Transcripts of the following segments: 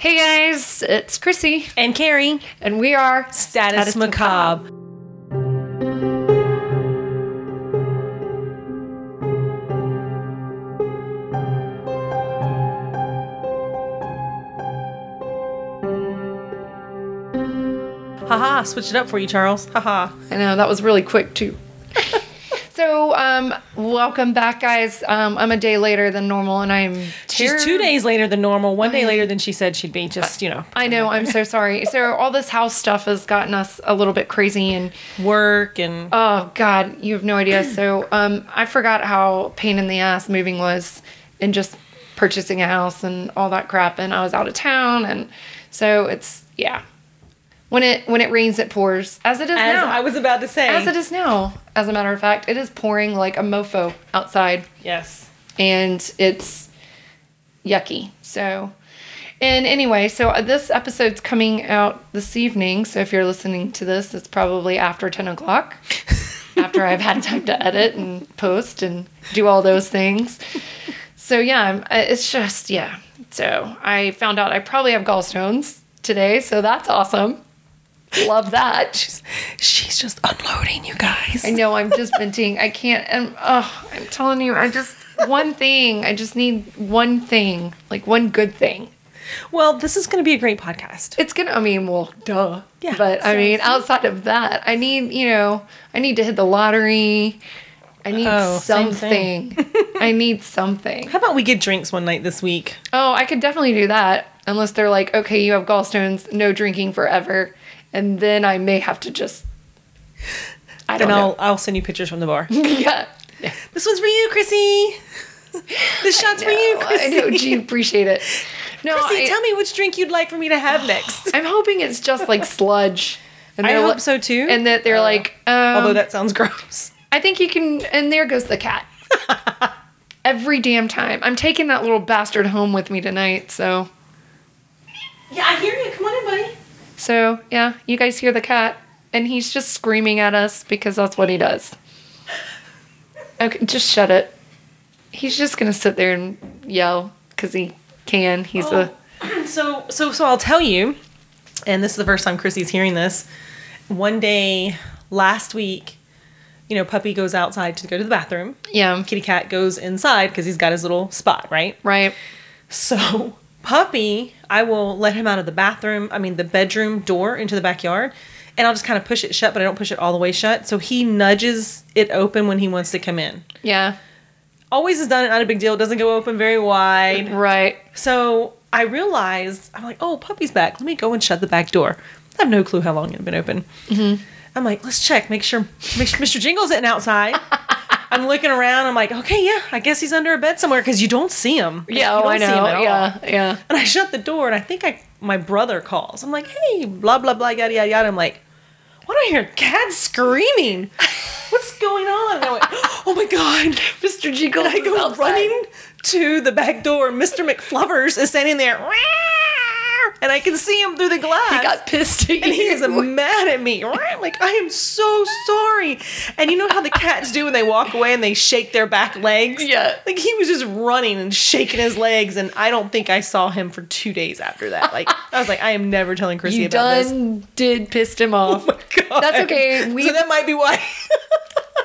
Hey guys, it's Chrissy, And Carrie, and we are Status, Macabre. Haha, switch it up for you, Charles. Haha. I know that was really quick too. so, um, welcome back, guys. Um, I'm a day later than normal, and I'm She's two days later than normal, one day later than she said she'd be. Just, you know, I know. I'm so sorry. So all this house stuff has gotten us a little bit crazy, and work and oh god, you have no idea. So, um, I forgot how pain in the ass moving was, and just purchasing a house and all that crap. And I was out of town, and so it's yeah. When it when it rains, it pours, as it is as now. I was about to say. As it is now, as a matter of fact, it is pouring like a mofo outside Yes. and it's yucky. So, and anyway, so uh, this episode's coming out this evening. So if you're listening to this, it's probably after 10 o'clock, after I've had time to edit and post and do all those things. So yeah, I'm- uh, it's just, yeah. So I found out I probably have gallstones today. So that's awesome. Love that. She's, She's just unloading, you guys. I know I'm just venting. I can't. And oh, I'm telling you, I just one thing. I just need one thing, like one good thing. Well, this is going to be a great podcast. It's gonna. I mean, well, duh. Yeah, But I mean, outside of that, I need. You know, I need to hit the lottery. I need Oh, same something. I need something. How about we get drinks one night this week? Oh, I could definitely do that. Unless they're like, okay, you have gallstones, no drinking forever, and then I may have to just. I don't Then I'll know. I'll send you pictures from the bar. yeah. this one's for you, Chrissy. This shot's for you, No, I Chrissy. know. Gee, appreciate it. No, Chrissy, I, tell me which drink you'd like for me to have next. I'm hoping it's just like sludge. And I hope li- so too. And that they're Uh, like, um, Although that sounds gross. I think you can. And there goes the cat. Every damn time. I'm taking that little bastard home with me tonight. So, Yeah, I hear you. Come on in, buddy. so yeah, you guys hear the cat, and he's just screaming at us because that's what he does. Okay, just shut it. He's just gonna sit there and yell because he can. He's a. Oh. So so so I'll tell you, and this is the first time Chrissy's hearing this. One day last week, you know, puppy goes outside to go to the bathroom. Yeah. Kitty cat goes inside because he's got his little spot, right? Right. So, puppy, I will let him out of the bathroom, I mean, the bedroom door into the backyard, and I'll just kind of push it shut, but I don't push it all the way shut. So, he nudges it open when he wants to come in. Yeah. Always has done it, not a big deal. It doesn't go open very wide. Right. So, I realized, I'm like, oh, puppy's back. Let me go and shut the back door. I have no clue how long it had been open. Mm-hmm. I'm like, let's check, make sure, make sure Mr. Jingles isn't outside. I'm looking around. I'm like, okay, yeah, I guess he's under a bed somewhere because you don't see him. Yeah. Oh, you Oh, don't I see him know. at all. Yeah. Yeah. And I shut the door, and I think I my brother calls. I'm like, hey, blah blah blah, yada yada yada. I'm like, why do I hear cats screaming? What's going on? And I went, oh my god, Mr. Jingles and I go outside. running to the back door. Mr. McFluffers is standing there, and I can see him through the glass. He got pissed at you. and he is mad at me. Right? Like, I am so sorry. And you know how the cats do when they walk away and they shake their back legs? Yeah. Like, he was just running and shaking his legs. And I don't think I saw him for two days after that. Like, I was like, I am never telling Chrissy you about this. done did pissed him off. Oh God. That's okay. We so that might be why.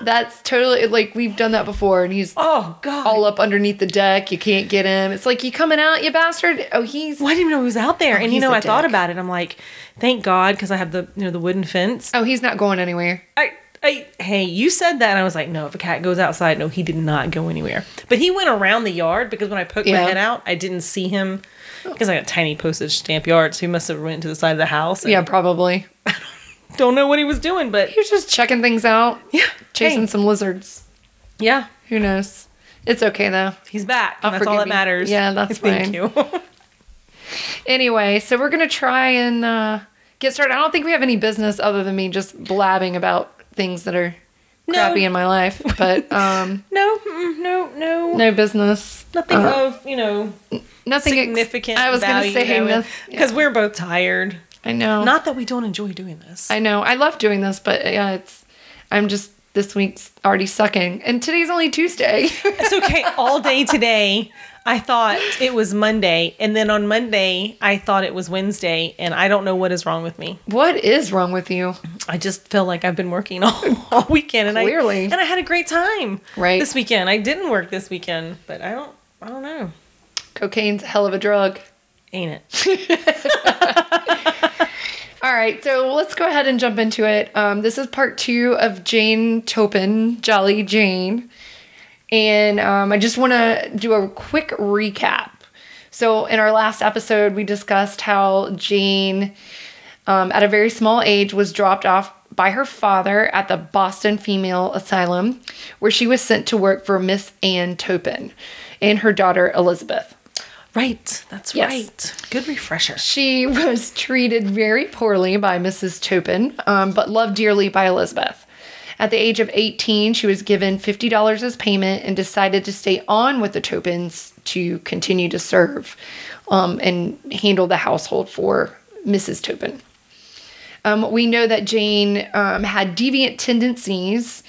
that's totally like we've done that before, and he's oh, God. all up underneath the deck. You can't get him. It's like you coming out, you bastard. Oh, he's Well, I didn't even know he was out there. Oh, and you know, I thought about it. I'm like, thank God, because I have the you know the wooden fence. oh he's not going anywhere. I, I, hey, you said that, and I was like, no, if a cat goes outside, no, he did not go anywhere. But he went around the yard because when I poked my head out, I didn't see him because I got tiny postage stamp yard, so he must have went to the side of the house. and Yeah, probably. don't know what he was doing, but He was just checking things out, yeah, chasing hey, some lizards. yeah, Who knows? It's okay though. he's back. I'll and that's all that matters. Yeah, that's fine. Thank fine. you. Anyway, so we're gonna try and uh, get started. I don't think we have any business other than me just blabbing about things that are No. crappy in my life, but um, no, no, no, no business. nothing Uh, of you know nothing ex- significant. I was gonna say because we're both tired. I know. Not that we don't enjoy doing this. I know. I love doing this, but yeah, it's. I'm just this week's already sucking, and today's only Tuesday. It's okay. All day today, I thought it was Monday, and then on Monday I thought it was Wednesday, and I don't know what is wrong with me. What is wrong with you? I just feel like I've been working all, all weekend, and Clearly. I and I had a great time. Right. this weekend, I didn't work this weekend, but I don't. I don't know. Cocaine's a hell of a drug. Ain't it? All right, so let's go ahead and jump into it. Um, this is part two of Jane Toppan, Jolly Jane. And um, I just want to do a quick recap. So, in our last episode, we discussed how Jane, um, at a very small age, was dropped off by her father at the Boston Female Asylum, where she was sent to work for Miss Anne Toppan and her daughter Elizabeth. Right. That's Yes. right. Good refresher. She was treated very poorly by Mrs. Toppan, um, but loved dearly by Elizabeth. At the age of 18, she was given $50 as payment and decided to stay on with the Toppans to continue to serve um, and handle the household for Mrs. Toppan. Um, we know that Jane um, had deviant tendencies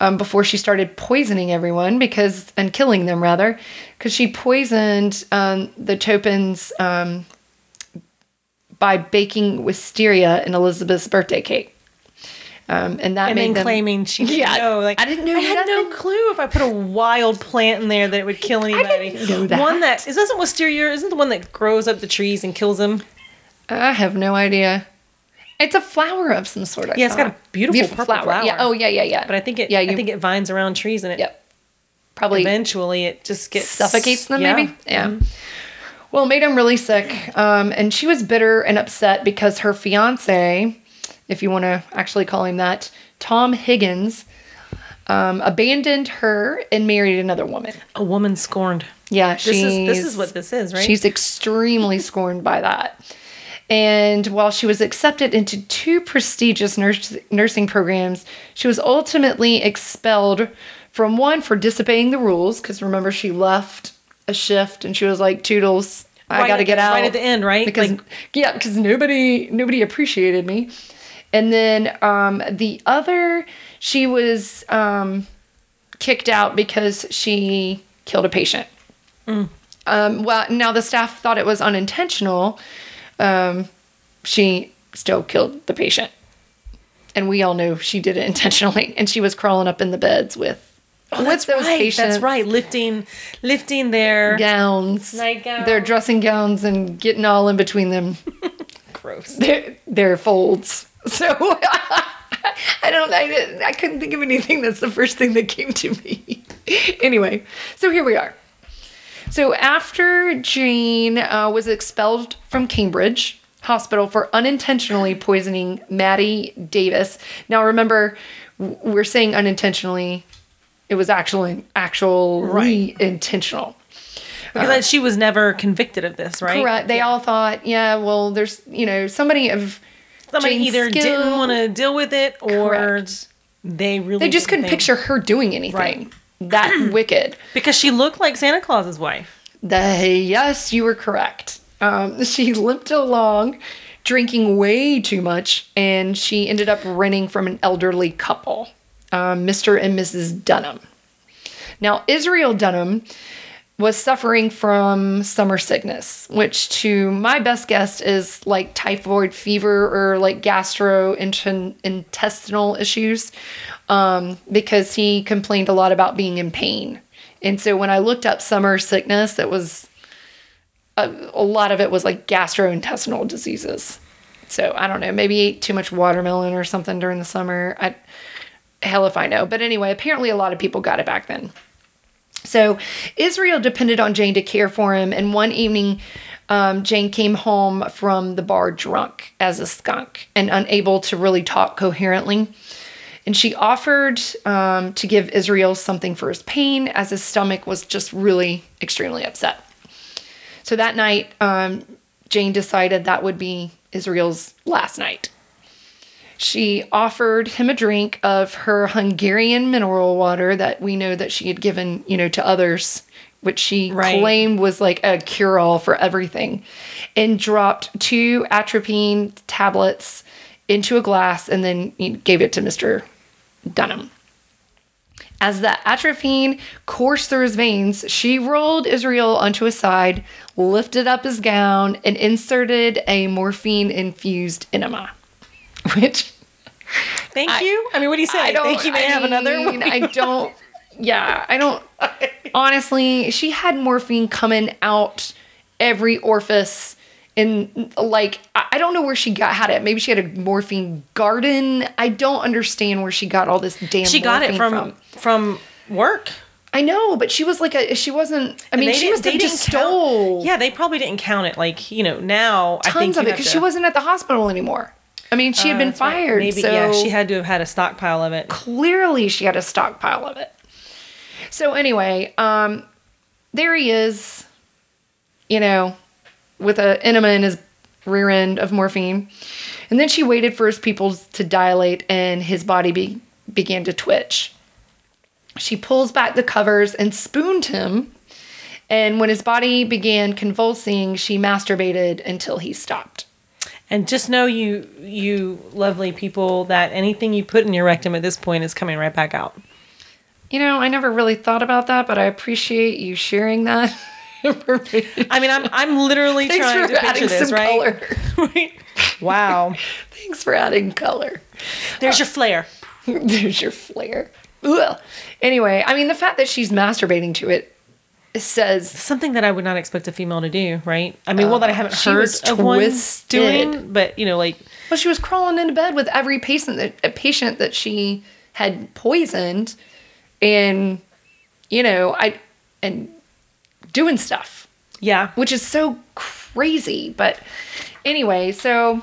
um, before she started poisoning everyone because and killing them rather because she poisoned um, the Toppans um, by baking wisteria in Elizabeth's birthday cake. Um, and that And then them, claiming she Yeah, know. Like I didn't know I had no clue if I put a wild plant in there that it would kill anybody. that. One that is doesn't wisteria isn't the one that grows up the trees and kills them. I have no idea. It's a flower of some sort. I Yeah, it's got a thought. beautiful purple flower. Yeah. Oh yeah, yeah, yeah. But I think it. Yeah, I think it vines around trees and it Yep. Probably eventually it just gets suffocates them yeah. maybe yeah well it made him really sick um, and she was bitter and upset because her fiance if you want to actually call him that tom higgins um, abandoned her and married another woman A woman scorned. yeah This is this is what this is, right? She's extremely scorned by that. And while she was accepted into two prestigious nurse, nursing programs, she was ultimately expelled from one for disobeying the rules. Because remember, she left a shift and she was like, "Toodles, I Right got to get out." right at the end, right? Because Like- yeah, because nobody nobody appreciated me. And then um, the other, she was um, kicked out because she killed a patient. Um, well, now the staff thought it was unintentional. Um, she still killed the patient. And we all knew she did it intentionally. And she was crawling up in the beds with, Oh, with that's those right. patients. That's right. Lifting, lifting their Gowns, Nightgowns. their dressing gowns, and getting all in between them, gross. their, their folds. So I don't, I, I couldn't think of anything. That's the first thing that came to me. anyway, so here we are. So after Jane uh, was expelled from Cambridge Hospital for unintentionally poisoning Maddie Davis. Now remember, we're saying unintentionally. It was actually actually Right. intentional. Because she was never convicted of this, right? Correct. They all thought, yeah, well, there's you know somebody of Somebody Jane's either skill- didn't want to deal with it, or Correct. they really they just couldn't think- picture her doing anything Right. That wicked. because she looked like Santa Claus's wife. The yes, you were correct. Um, she limped along, drinking way too much, and she ended up renting from an elderly couple, um, Mr. and Mrs. Dunham. Now, Israel Dunham was suffering from summer sickness, which to my best guess is like typhoid fever or like gastrointestinal issues, um, because he complained a lot about being in pain. And so when I looked up summer sickness, it was a, a lot of it was like gastrointestinal diseases. So I don't know, maybe ate too much watermelon or something during the summer. I hell if I know. But anyway, apparently a lot of people got it back then. So Israel depended on Jane to care for him, and one evening, um, Jane came home from the bar drunk as a skunk and unable to really talk coherently. And she offered um, to give Israel something for his pain, as his stomach was just really extremely upset. So that night, um, Jane decided that would be Israel's last night. She offered him a drink of her Hungarian mineral water that we know that she had given, you know, to others, which she Right. claimed was like a cure all for everything, and dropped two atropine tablets into a glass and then gave it to Mr. Dunham. As the atropine coursed through his veins, she rolled Israel onto his side, lifted up his gown, and inserted a morphine infused enema. Which Thank I- you. I mean, what do you say? I don't Thank you. May I have another? mean, I don't. Yeah, I don't. Honestly, she had morphine coming out every orifice. and like, I I don't know where she got had it. Maybe she had a morphine garden. I don't understand where she got all this damn. she got it morphine from from work. I know, but she was like a. She wasn't. I mean, They she must have they just count- stole Yeah, they probably didn't count it. Like you know, now I think tons of it because she wasn't at the hospital anymore. I mean, she had Uh, been right. fired. Maybe so yeah, she had to have had a stockpile of it. clearly she had a stockpile of it. So anyway, um, there he is, you know, with a enema in his rear end of morphine, and then she waited for his pupils to dilate and his body be- began to twitch. She pulls back the covers and spooned him, and when his body began convulsing, she masturbated until he stopped. And just know you you lovely people that anything you put in your rectum at this point is coming right back out. You know, I never really thought about that, but I appreciate you sharing that. I mean, I'm I'm literally Thanks trying to picture this, some right? Wow. Thanks for adding color. There's your flair. There's your flair. Ugh. Anyway, I mean, the fact that she's masturbating to it says Something that I would not expect a female to do, right? I mean, well, that I haven't Uh, heard of one doing, but you know, like well, she was crawling into bed with every patient that a patient that she had poisoned, and you know, I and doing stuff. yeah, which is so crazy. But anyway, so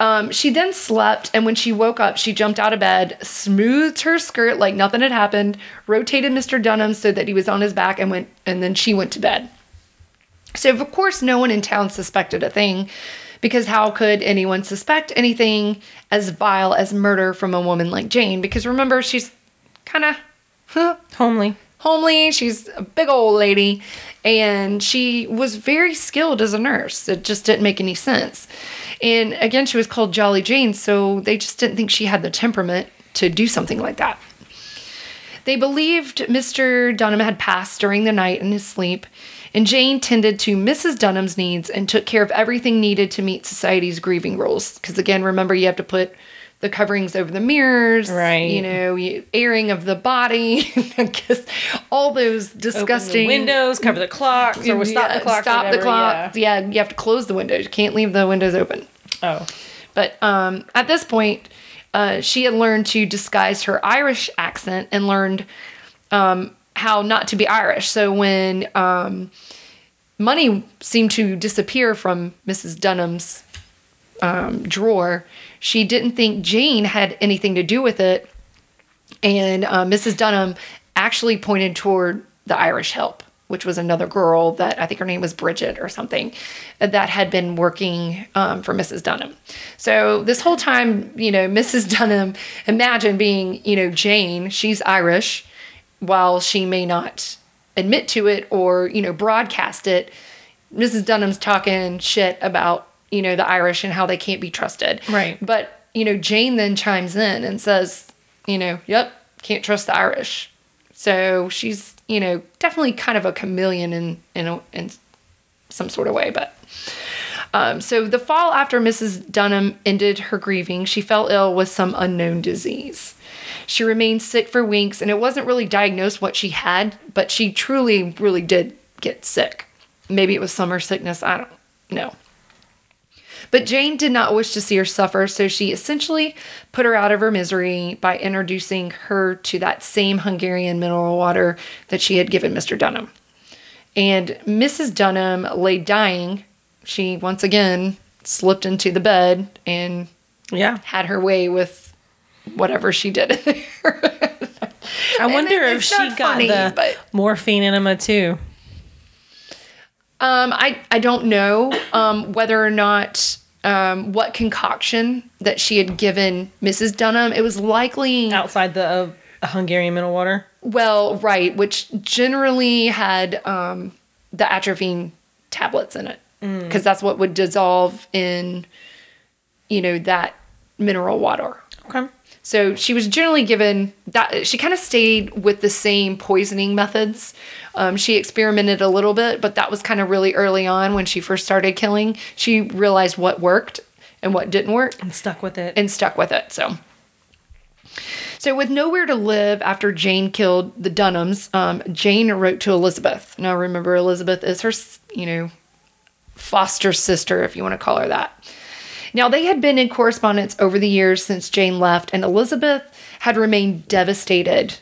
um, she then slept, and when she woke up, she jumped out of bed, smoothed her skirt like nothing had happened, rotated Mr. Dunham so that he was on his back, and went. And then she went to bed. So of course, no one in town suspected a thing. Because how could anyone suspect anything as vile as murder from a woman like Jane? Because remember, she's kind of huh, homely. Homely. She's a big old lady. And she was very skilled as a nurse. It just didn't make any sense. And again, she was called Jolly Jane, so they just didn't think she had the temperament to do something like that. They believed Mr. Dunham had passed during the night in his sleep, and Jane tended to Mrs. Dunham's needs and took care of everything needed to meet society's grieving rules. Because again, remember, you have to put the coverings over the mirrors, Right. You know, you, airing of the body, I guess all those disgusting the windows, cover the clocks, or stop Yeah, the clock. Stop the clock. Yeah. you have to close the windows. You can't leave the windows open. Oh, But um, at this point, uh, she had learned to disguise her Irish accent and learned um, how not to be Irish. So when um, money seemed to disappear from Mrs. Dunham's um, drawer, she didn't think Jane had anything to do with it. And uh, Mrs. Dunham actually pointed toward the Irish help, which was another girl that I think her name was Bridget or something that had been working um, for Mrs. Dunham. So this whole time, you know, Mrs. Dunham, imagine being, you know, Jane, she's Irish, while she may not admit to it or, you know, broadcast it. Mrs. Dunham's talking shit about, you know, the Irish and how they can't be trusted. Right. But, you know, Jane then chimes in and says, you know, yep, can't trust the Irish. So she's, you know, definitely kind of a chameleon in in a, in some sort of way, but um, so the fall after Mrs. Dunham ended her grieving, she fell ill with some unknown disease. She remained sick for weeks, and it wasn't really diagnosed what she had, but she truly, really did get sick. Maybe it was summer sickness, I don't know. But Jane did not wish to see her suffer, so she essentially put her out of her misery by introducing her to that same Hungarian mineral water that she had given Mr. Dunham. And Mrs. Dunham lay dying. She once again slipped into the bed and yeah. had her way with whatever she did there. I wonder if she not got funny, the morphine enema too. Um, I I don't know um, whether or not um, what concoction that she had given Mrs. Dunham. It was likely Outside the uh, Hungarian mineral water. well, right, which generally had um, the atropine tablets in it because that's what would dissolve in, you know, that mineral water. Okay. So she was generally given that she kind of stayed with the same poisoning methods. Um, she experimented a little bit, but that was kind of really early on when she first started killing. She realized what worked and what didn't work And stuck with it. and stuck with it. So, so with nowhere to live after Jane killed the Dunhams, um, Jane wrote to Elizabeth. Now, remember, Elizabeth is her, you know, foster sister, if you want to call her that. Now, they had been in correspondence over the years since Jane left, and Elizabeth had remained devastated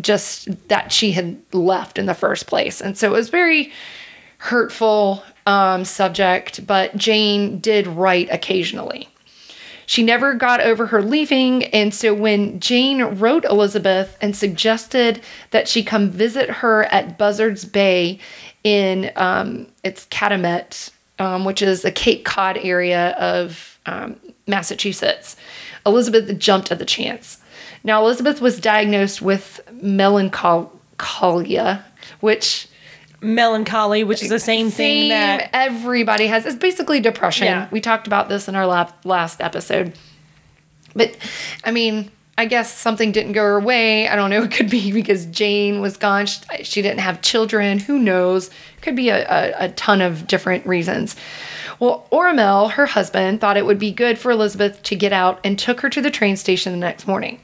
just that she had left in the first place. And so it was very hurtful um, subject, but Jane did write occasionally. She never got over her leaving, and so when Jane wrote Elizabeth and suggested that she come visit her at Buzzards Bay in um, it's Cataumet, um, which is the Cape Cod area of um, Massachusetts, Elizabeth jumped at the chance. Now Elizabeth was diagnosed with melancholia, which Melancholy, which is the same, thing that everybody has. It's basically depression. Yeah. We talked about this in our last episode. But I mean, I guess something didn't go her way. I don't know. It could be because Jane was gone. She, she didn't have children. Who knows? Could be a, a, a ton of different reasons. Well, Oramel, her husband, thought it would be good for Elizabeth to get out and took her to the train station the next morning.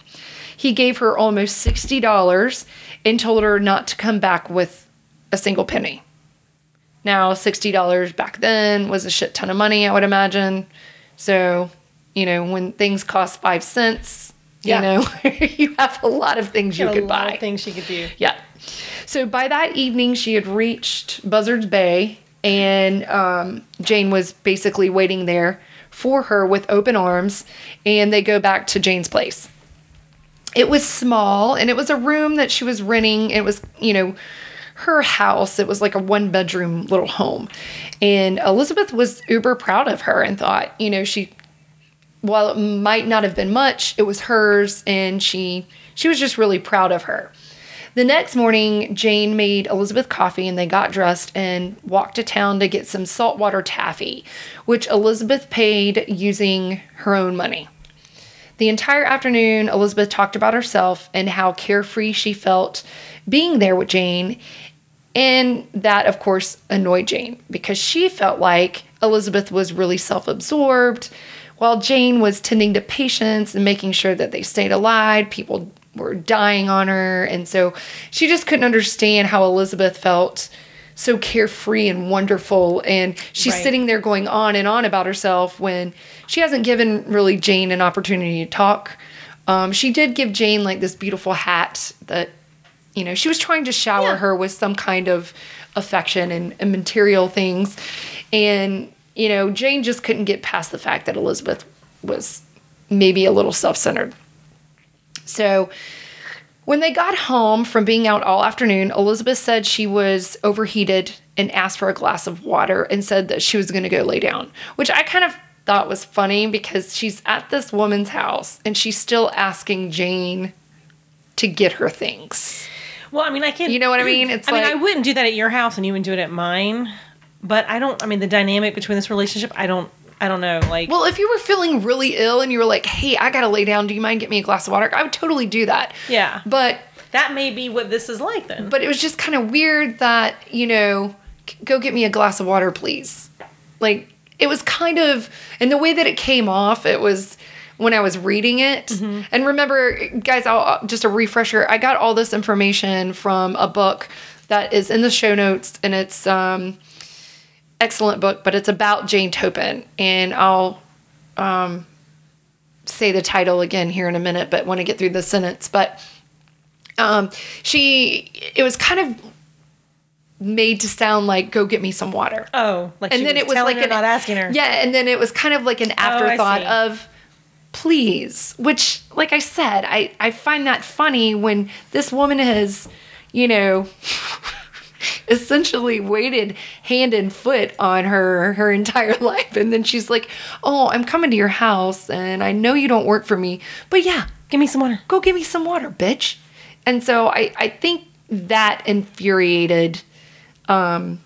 He gave her almost $60 and told her not to come back with a single penny. Now, $60 back then was a shit ton of money, I would imagine. So, you know, when things cost five cents, Yeah. you know, you have a lot of things you a could lot buy. of things she could do. Yeah. So by that evening, she had reached Buzzards Bay, and um, Jane was basically waiting there for her with open arms, and they go back to Jane's place. It was small, and it was a room that she was renting. It was, you know, her house. It was like a one bedroom little home. And Elizabeth was uber proud of her and thought, you know, she while it might not have been much, it was hers and she she was just really proud of her. The next morning, Jane made Elizabeth coffee and they got dressed and walked to town to get some saltwater taffy, which Elizabeth paid using her own money. The entire afternoon, Elizabeth talked about herself and how carefree she felt being there with Jane. And that, of course, annoyed Jane because she felt like Elizabeth was really self absorbed while Jane was tending to patients and making sure that they stayed alive. People were dying on her. And so she just couldn't understand how Elizabeth felt so carefree and wonderful. And she's Right. sitting there going on and on about herself when she hasn't given really Jane an opportunity to talk. Um, she did give Jane like this beautiful hat that, you know, she was trying to shower Yeah. her with some kind of affection and, and material things. And, you know, Jane just couldn't get past the fact that Elizabeth was maybe a little self centered. So, when they got home from being out all afternoon, Elizabeth said she was overheated and asked for a glass of water and said that she was going to go lay down, which I kind of thought was funny because she's at this woman's house and she's still asking Jane to get her things. Well, I mean, I can't. You know what I mean? It's I mean, like- I wouldn't do that at your house, and you wouldn't do it at mine. But I don't. I mean, the dynamic between this relationship, I don't. I don't know. Like, Well, if you were feeling really ill and you were like, "Hey, I got to lay down. Do you mind get me a glass of water?" I would totally do that. Yeah. But that may be what this is like then. but it was just kind of weird that you know go get me a glass of water please like it was kind of and the way that it came off it was when i was reading it and remember guys I'll, just a refresher i got all this information from a book that is in the show notes and it's um excellent book but it's about jane toppan and i'll um say the title again here in a minute but want to get through the sentence but um, she it was kind of made to sound like go get me some water oh, like and she then it was like an, not asking her. yeah and then it was kind of like an afterthought see. of please which like i said i i find that funny when this woman has you know essentially waited hand and foot on her her entire life and then she's like oh i'm coming to your house and i know you don't work for me but yeah Give me some water. go give me some water, bitch. And so I, I think that infuriated, um,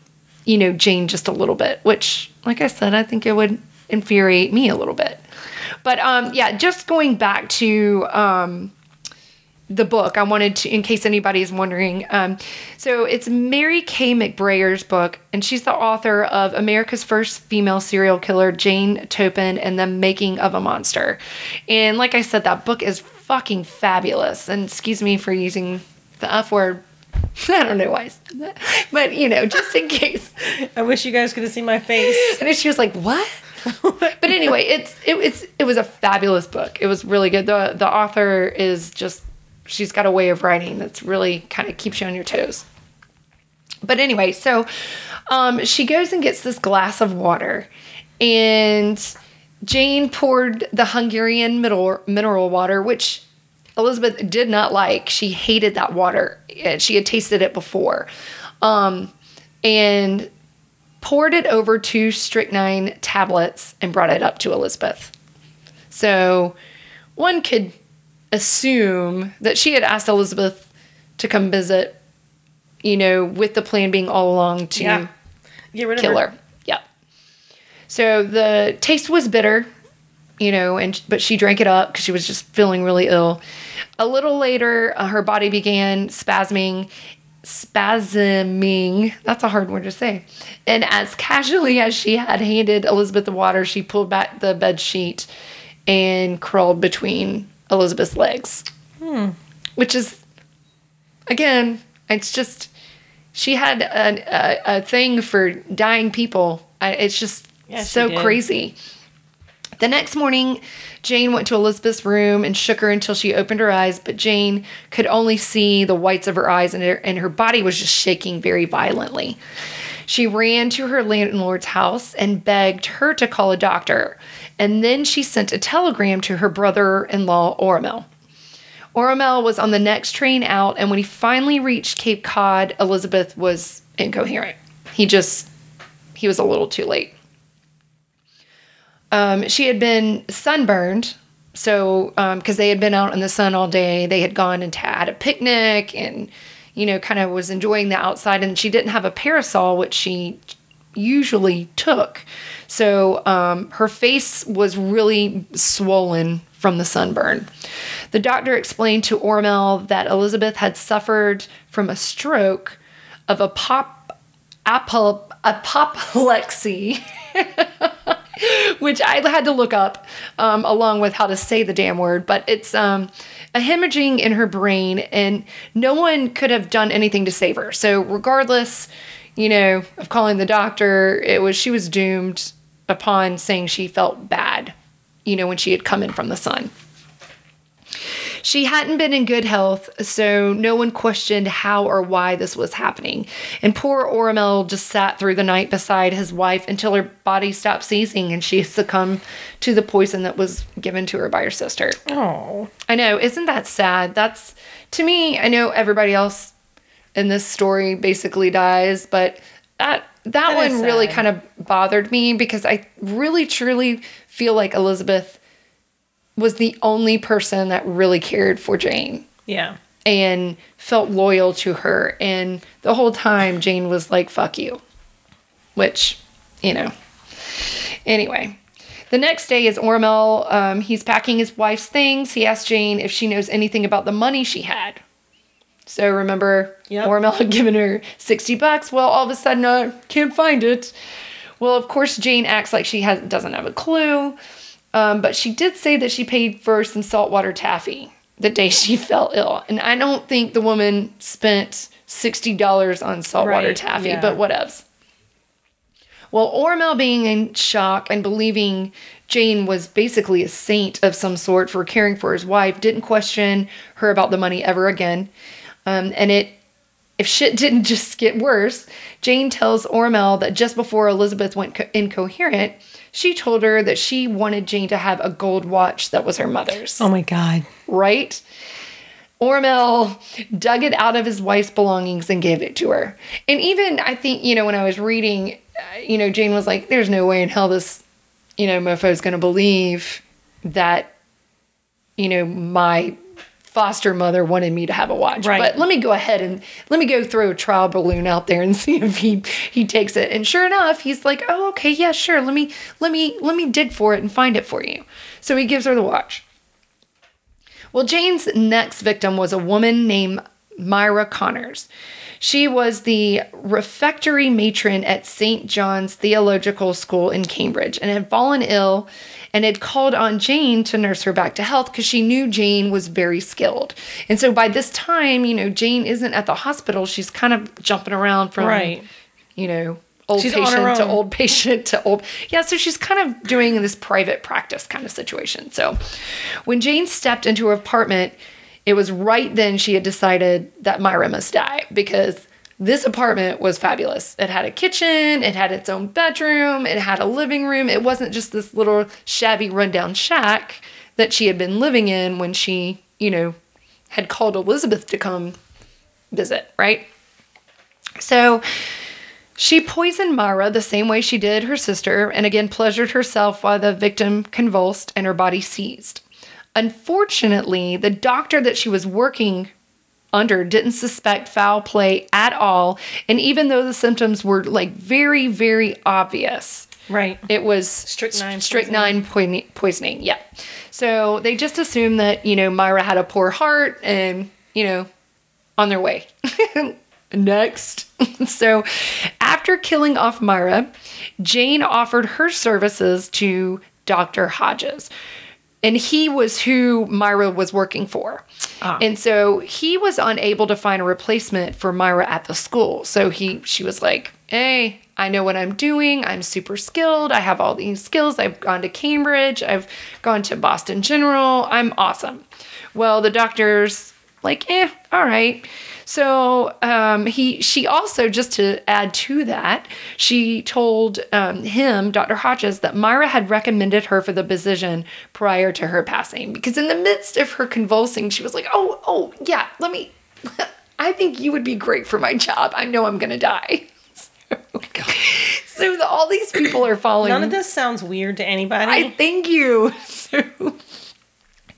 you know, Jane just a little bit, which, like I said, I think it would infuriate me a little bit. But um, yeah, just going back to um, the book, I wanted to, in case anybody's wondering. Um, so it's Mary Kay McBrayer's book, and she's the author of America's First Female Serial Killer, Jane Toppan, and the Making of a Monster. And like I said, that book is fucking fabulous. And excuse me for using the F word. I don't know why, I said that. but you know, just in case. I wish you guys could have seen my face. And she was like, "What?" but anyway, it's it, it's it was a fabulous book. It was really good. the The author is just she's got a way of writing that's really kind of keeps you on your toes. But anyway, so um, she goes and gets this glass of water, and Jane poured the Hungarian mineral mineral water, which Elizabeth did not like. She hated that water. She had tasted it before, um, and poured it over two strychnine tablets and brought it up to Elizabeth. So one could assume that she had asked Elizabeth to come visit, you know, with the plan being all along to Yeah. Get rid of kill her. her. Yep. So the taste was bitter, you know, and but she drank it up because she was just feeling really ill. A little later, uh, her body began spasming, spasming. That's a hard word to say. And as casually as she had handed Elizabeth the water, she pulled back the bed sheet and crawled between Elizabeth's legs, hmm. which is again, it's just she had a, a, a thing for dying people. I, it's just Yeah, so crazy. The next morning, Jane went to Elizabeth's room and shook her until she opened her eyes, but Jane could only see the whites of her eyes and her, and her body was just shaking very violently. She ran to her landlord's house and begged her to call a doctor, and then she sent a telegram to her brother in law, Oramel. Oramel was on the next train out, and when he finally reached Cape Cod, Elizabeth was incoherent. He just, he was a little too late. Um, she had been sunburned, so because they had been out in the sun all day, they had gone and had a picnic and, you know, kind of was enjoying the outside, and she didn't have a parasol, which she usually took. So um, her face was really swollen from the sunburn. The doctor explained to Oramel that Elizabeth had suffered from a stroke of a pop, apop, apoplexy. which I had to look up um, along with how to say the damn word, but it's um, a hemorrhaging in her brain, and no one could have done anything to save her. So, regardless, you know, of calling the doctor, it was she was doomed upon saying she felt bad, you know, when she had come in from the sun. She hadn't been in good health, so no one questioned how or why this was happening. And poor Oramel just sat through the night beside his wife until her body stopped seizing and she succumbed to the poison that was given to her by her sister. Oh. I know, isn't that sad? That's to me, I know everybody else in this story basically dies, but that that, That one really kind of bothered me because I really truly feel like Elizabeth was the only person that really cared for Jane Yeah. and felt loyal to her and the whole time Jane was like fuck you. Which, you know. Anyway, the next day is Oramel. Um, he's packing his wife's things. He asks Jane if she knows anything about the money she had. So remember, Yep. Oramel had given her 60 bucks. Well, all of a sudden, I can't find it. Well, of course, Jane acts like she has, doesn't have a clue. Um, but she did say that she paid for some saltwater taffy the day she fell ill. And I don't think the woman spent $60 on saltwater Right, taffy, yeah. but whatevs. Well, Oramel being in shock and believing Jane was basically a saint of some sort for caring for his wife, didn't question her about the money ever again. Um, and it, if shit didn't just get worse, Jane tells Oramel that just before Elizabeth went co- incoherent, she told her that she wanted Jane to have a gold watch that was her mother's Oh my God. right? Oramel dug it out of his wife's belongings and gave it to her. And even I think, you know, when I was reading, uh, you know, Jane was like, there's no way in hell this, you know, mofo's going to believe that, you know, my foster mother wanted me to have a watch. Right. But let me go ahead and let me go throw a trial balloon out there and see if he he takes it. And sure enough, he's like, "Oh, okay, yeah, sure. Let me let me let me dig for it and find it for you." So he gives her the watch. Well, Jane's next victim was a woman named Myra Connors. She was the refectory matron at St. John's Theological School in Cambridge and had fallen ill and had called on Jane to nurse her back to health because she knew Jane was very skilled. And so by this time, you know, Jane isn't at the hospital. She's kind of jumping around from, Right. you know, old She's patient to old patient to old. Yeah, so she's kind of doing this private practice kind of situation. So when Jane stepped into her apartment, it was right then she had decided that Myra must die because this apartment was fabulous. It had a kitchen, it had its own bedroom, it had a living room. It wasn't just this little shabby rundown shack that she had been living in when she, you know, had called Elizabeth to come visit, right? So she poisoned Myra the same way she did her sister, and again pleasured herself while the victim convulsed and her body seized. Unfortunately, the doctor that she was working under didn't suspect foul play at all, and even though the symptoms were like very, very obvious, Right. it was Strychnine strychnine poisoning. poisoning. Yeah. So they just assumed that, you know, Myra had a poor heart and, you know, on their way. Next. so after killing off Myra, Jane offered her services to Dr. Hodges. And he was who Myra was working for. Ah. And so he was unable to find a replacement for Myra at the school. So he she was like, "Hey, I know what I'm doing. I'm super skilled. I have all these skills. I've gone to Cambridge. I've gone to Boston General. I'm awesome." Well, the doctor's like, "Eh, all right." So um, he, she also, just to add to that, she told um, him, Dr. Hodges, that Myra had recommended her for the position prior to her passing. Because in the midst of her convulsing, she was like, "Oh, oh, yeah, let me. I think you would be great for my job. I know I'm gonna die." So, the, all these people are following. None of this sounds weird to anybody. I thank you. So,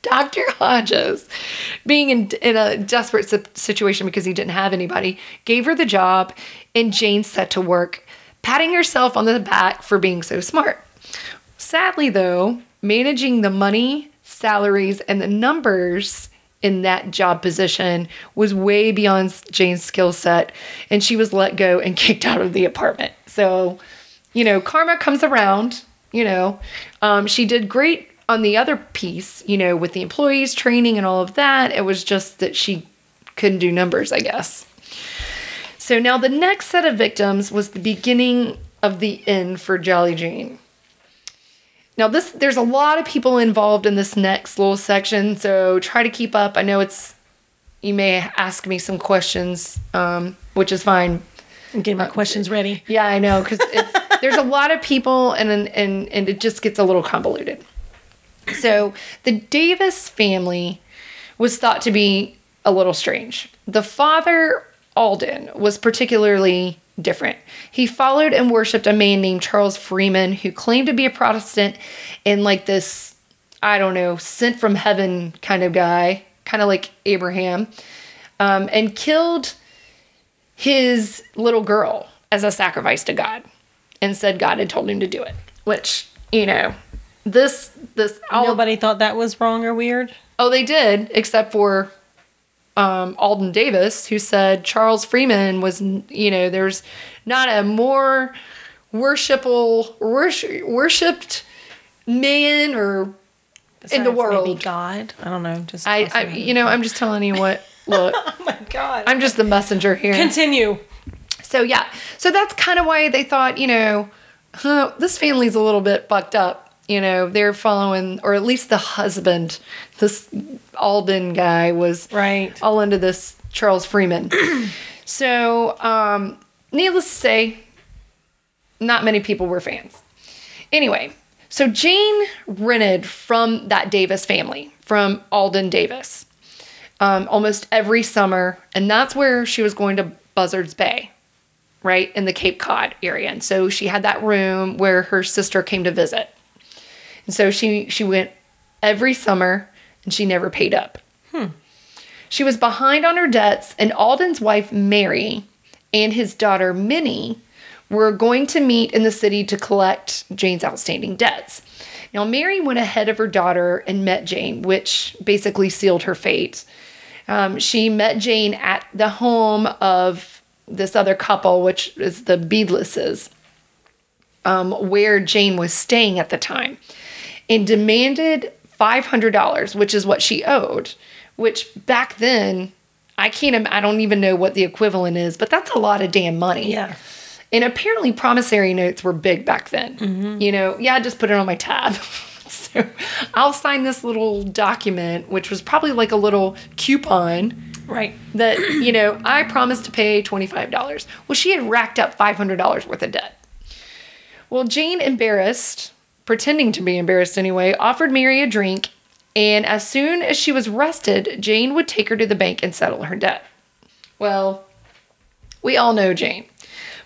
Dr. Hodges, being in, in a desperate situation because he didn't have anybody, gave her the job, and Jane set to work, patting herself on the back for being so smart. Sadly, though, managing the money, salaries, and the numbers in that job position was way beyond Jane's skill set, and she was let go and kicked out of the apartment. So, you know, karma comes around. You know, um, she did great on the other piece, you know, with the employees training and all of that. It was just that she couldn't do numbers, I guess. So now the next set of victims was the beginning of the end for Jolly Jane. Now this there's a lot of people involved in this next little section, so try to keep up. I know it's you may ask me some questions, um, which is fine. I'm getting my questions ready. Yeah, I know because there's a lot of people and and and it just gets a little convoluted. So the Davis family was thought to be a little strange. The father Alden was particularly different. He followed and worshipped a man named Charles Freeman who claimed to be a Protestant and like this I don't know, sent from heaven kind of guy, kind of like Abraham, um, and killed his little girl as a sacrifice to God and said God had told him to do it. Which, you know, this this all Nobody thought that was wrong or weird. oh they did except for um, Alden Davis who said Charles Freeman was you know there's not a more worshipful worship, worshipped man or in the world. Maybe God. I don't know. Just I, I you know I'm just telling you what look Oh my God. I'm just the messenger here. Continue. So yeah, so that's kind of why they thought, you know, huh, this family's a little bit fucked up. You know, they're following, or at least the husband, this Alden guy was Right. all into this Charles Freeman. so, um, needless to say, not many people were fans. Anyway, so Jane rented from that Davis family, from Alden Davis, um, almost every summer, and that's where she was going to Buzzards Bay, right in the Cape Cod area. And so she had that room where her sister came to visit. And so she she went every summer, and she never paid up. She was behind on her debts, and Alden's wife, Mary, and his daughter, Minnie, were going to meet in the city to collect Jane's outstanding debts. Now, Mary went ahead of her daughter and met Jane, which basically sealed her fate. Um, she met Jane at the home of this other couple, which is the Beadlesses, um, where Jane was staying at the time, and demanded $500, which is what she owed, which back then, I can't, I don't even know what the equivalent is, but that's a lot of damn money. Yeah. And apparently, promissory notes were big back then. Mm-hmm. You know, yeah, just put it on my tab. so I'll sign this little document, which was probably like a little coupon Right. that, you know, I promised to pay $25. Well, she had racked up $500 worth of debt. Well, Jane, embarrassed, pretending to be embarrassed anyway, offered Mary a drink. And as soon as she was rested, Jane would take her to the bank and settle her debt. Well, we all know Jane.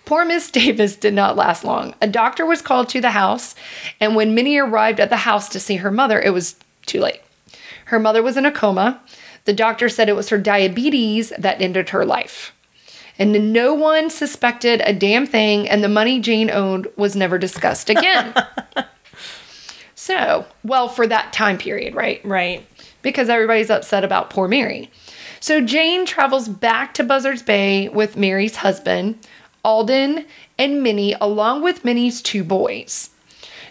Poor Miss Davis did not last long. A doctor was called to the house, and when Minnie arrived at the house to see her mother, it was too late. Her mother was in a coma. The doctor said it was her diabetes that ended her life. And no one suspected a damn thing, and the money Jane owned was never discussed again. so, well, for that time period, right? Right. because everybody's upset about poor Mary. So Jane travels back to Buzzards Bay with Mary's husband, Alden, and Minnie, along with Minnie's two boys.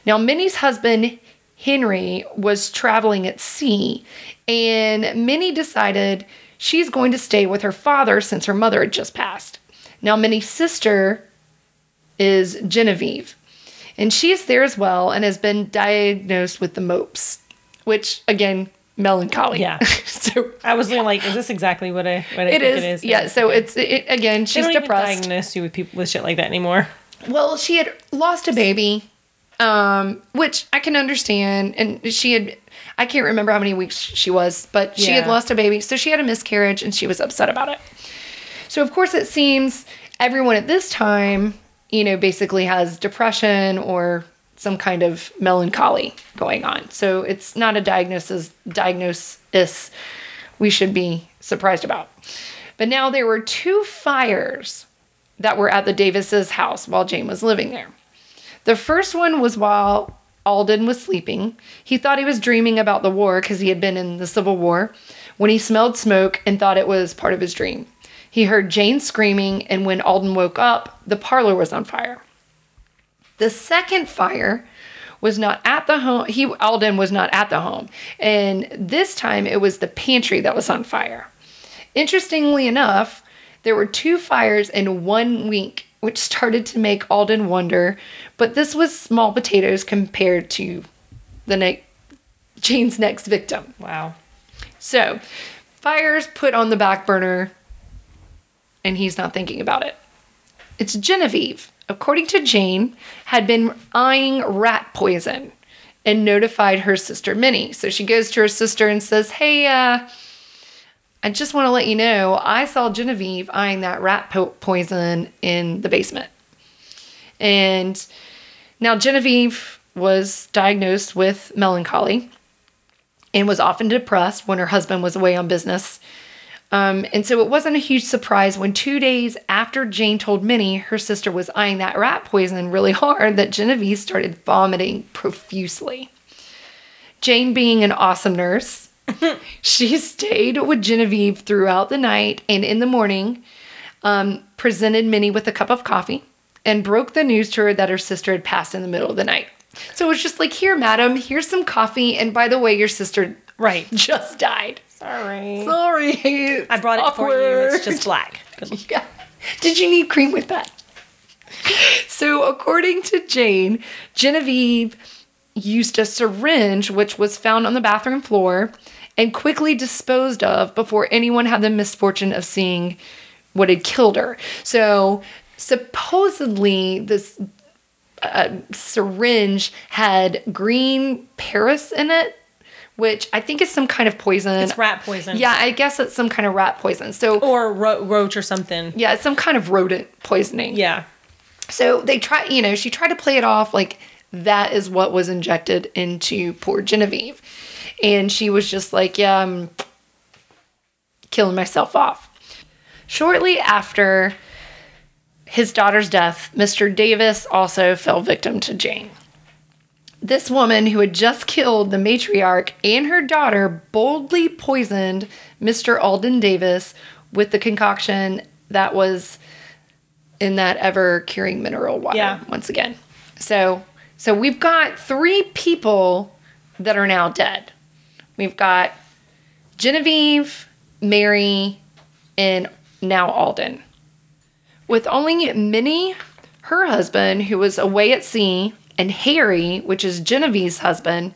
Now, Minnie's husband, Henry, was traveling at sea, and Minnie decided she's going to stay with her father since her mother had just passed. Now, Minnie's sister is Genevieve, and she is there as well and has been diagnosed with the mopes, which again, melancholy. Yeah. so I was like, is this exactly what I what I it think is, it is? yeah. So it's it, again, They she's don't even depressed. diagnose you with people with shit like that anymore. Well, she had lost a baby, um, which I can understand, and she had. I can't remember how many weeks she was, but she had lost a baby, so she had a miscarriage, and she was upset about it. So of course, it seems everyone at this time, you know, basically has depression or some kind of melancholy going on. So it's not a diagnosis diagnosis we should be surprised about. But now there were two fires that were at the Davises' house while Jane was living there. The first one was while Alden was sleeping. He thought he was dreaming about the war because he had been in the Civil War when he smelled smoke and thought it was part of his dream. He heard Jane screaming, and when Alden woke up, the parlor was on fire. The second fire was not at the home. He Alden was not at the home, and this time it was the pantry that was on fire. Interestingly enough, there were two fires in one week, which started to make Alden wonder. But this was small potatoes compared to the ne- Jane's next victim. Wow. So, fires put on the back burner, and he's not thinking about it. It's Genevieve, according to Jane, had been eyeing rat poison and notified her sister Minnie. So she goes to her sister and says, Hey, uh, I just want to let you know I saw Genevieve eyeing that rat po- poison in the basement. And now Genevieve was diagnosed with melancholy and was often depressed when her husband was away on business. Um, and so it wasn't a huge surprise when two days after Jane told Minnie her sister was eyeing that rat poison really hard that Genevieve started vomiting profusely. Jane, being an awesome nurse, she stayed with Genevieve throughout the night and in the morning um, presented Minnie with a cup of coffee and broke the news to her that her sister had passed in the middle of the night. So it was just like, here, madam, here's some coffee. And by the way, your sister Right. just died. Sorry. Sorry. I brought it for you. It's just black. Yeah. Did you need cream with that? So, according to Jane, Genevieve used a syringe, which was found on the bathroom floor, and quickly disposed of before anyone had the misfortune of seeing what had killed her. So, supposedly, this uh, syringe had green Paris in it, which I think is some kind of poison. It's rat poison. Yeah, I guess it's some kind of rat poison. So, Or ro- roach or something. yeah, it's some kind of rodent poisoning. Yeah. So they try, you know, she tried to play it off like that is what was injected into poor Genevieve. And she was just like, yeah, I'm killing myself off. Shortly after his daughter's death, Mr. Davis also fell victim to Jane. This woman, who had just killed the matriarch and her daughter, boldly poisoned Mr. Alden Davis with the concoction that was in that ever curing mineral water Yeah. once again. So so we've got three people that are now dead. We've got Genevieve, Mary, and now Alden. With only Minnie, her husband, who was away at sea, and Harry, which is Genevieve's husband,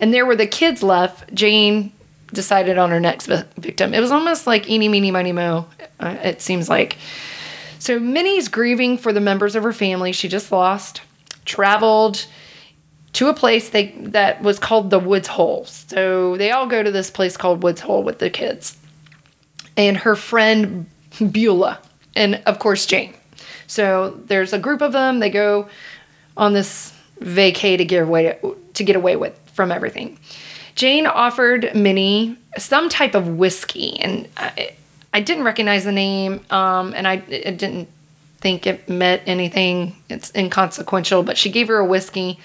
and there were the kids left, Jane decided on her next vi- victim. It was almost like eeny, meeny, miny, mo, uh, it seems like. So Minnie's grieving for the members of her family she just lost, traveled to a place they that was called the Woods Hole. So they all go to this place called Woods Hole with the kids. And her friend Beulah, and of course Jane. So there's a group of them. They go on this vacay to get away to get away with from everything. Jane offered Minnie some type of whiskey, and I, I didn't recognize the name, um, and I, I didn't think it meant anything. It's inconsequential, but she gave her a whiskey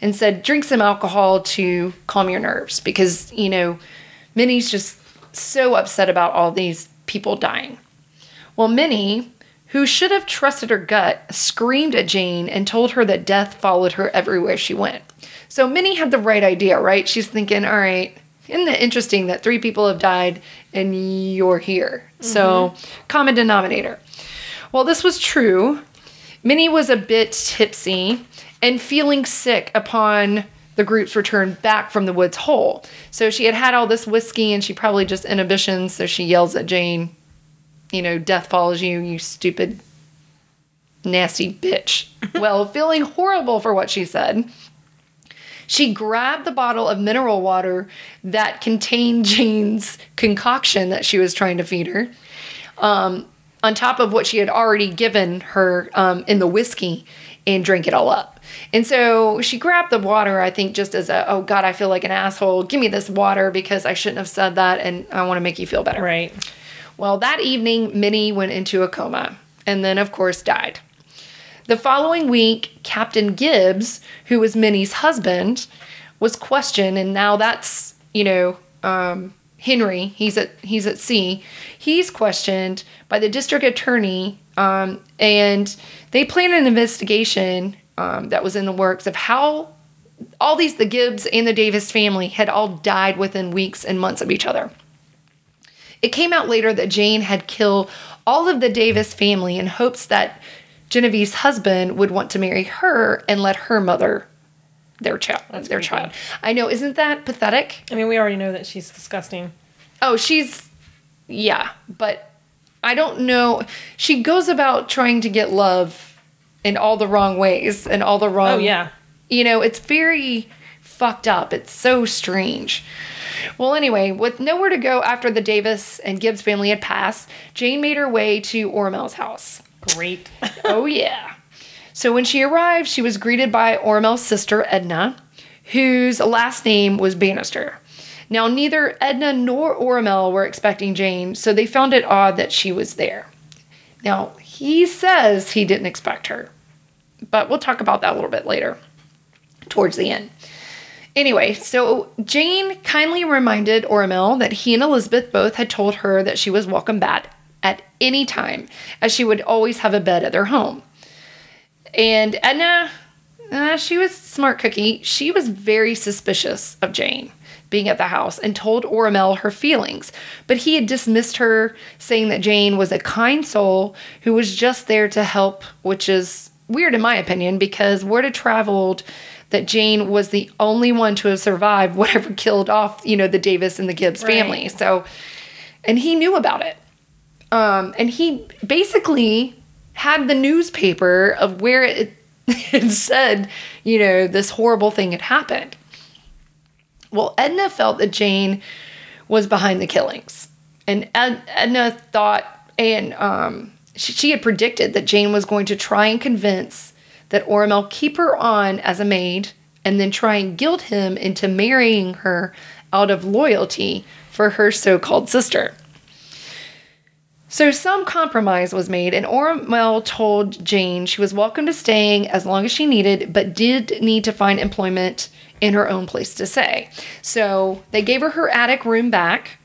and said, "Drink some alcohol to calm your nerves," because you know, Minnie's just so upset about all these people dying. Well, Minnie, who should have trusted her gut, screamed at Jane and told her that death followed her everywhere she went. So Minnie had the right idea, right? She's thinking, all right, isn't it interesting that three people have died and you're here? So, mm-hmm. common denominator. Well, this was true. Minnie was a bit tipsy and feeling sick upon the group's return back from the woods hole. So she had had all this whiskey and she probably just inhibitions. So she yells at Jane, you know, death follows you, you stupid, nasty bitch. well, feeling horrible for what she said, she grabbed the bottle of mineral water that contained Jane's concoction that she was trying to feed her, um, on top of what she had already given her um, in the whiskey, and drank it all up. And so she grabbed the water, I think, just as a, oh God, I feel like an asshole. Give me this water because I shouldn't have said that and I want to make you feel better. Right. Well, that evening, Minnie went into a coma and then, of course, died. The following week, Captain Gibbs, who was Minnie's husband, was questioned, and now that's you know um, Henry. He's at he's at sea. He's questioned by the district attorney, um, and they plan an investigation um, that was in the works of how all these the Gibbs and the Davis family had all died within weeks and months of each other. It came out later that Jane had killed all of the Davis family in hopes that Genevieve's husband would want to marry her and let her mother their child. That's their child. I know, isn't that pathetic? I mean, we already know that she's disgusting. Oh, she's yeah, but I don't know. She goes about trying to get love in all the wrong ways and all the wrong Oh, yeah. you know, it's very fucked up. It's so strange. Well, anyway, with nowhere to go after the Davis and Gibbs family had passed, Jane made her way to Oramel's house. Great. oh, yeah. So when she arrived, she was greeted by Oramel's sister, Edna, whose last name was Bannister. Now, neither Edna nor Oramel were expecting Jane, so they found it odd that she was there. Now, he says he didn't expect her, but we'll talk about that a little bit later, towards the end. Anyway, so Jane kindly reminded Oramel that he and Elizabeth both had told her that she was welcome back at any time, as she would always have a bed at their home. And Edna, uh, she was smart cookie. She was very suspicious of Jane being at the house and told Oramel her feelings. But he had dismissed her, saying that Jane was a kind soul who was just there to help, which is weird in my opinion because word had traveled that Jane was the only one to have survived whatever killed off, you know, the Davis and the Gibbs Right. family. So, and he knew about it. Um, and he basically had the newspaper of where it, it said, you know, this horrible thing had happened. Well, Edna felt that Jane was behind the killings. And Ed, Edna thought, and um, she, she had predicted that Jane was going to try and convince that Oramel keep her on as a maid and then try and guilt him into marrying her out of loyalty for her so called sister. So some compromise was made, and Oramel told Jane she was welcome to staying as long as she needed, but did need to find employment in her own place to stay. So they gave her her attic room back,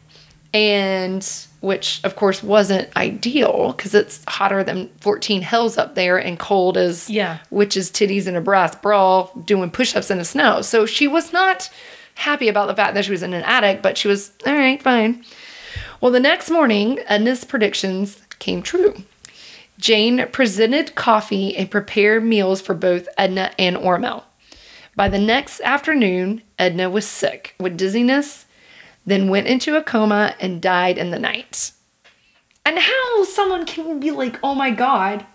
and which of course wasn't ideal because it's hotter than 14 hells up there and cold as Yeah. witches' titties in a brass bra doing push-ups in the snow. So she was not happy about the fact that she was in an attic, but she was all right, fine. Well, the next morning, Edna's predictions came true. Jane presented coffee and prepared meals for both Edna and Oramel. By the next afternoon, Edna was sick with dizziness, then went into a coma and died in the night. And how someone can be like, oh my god,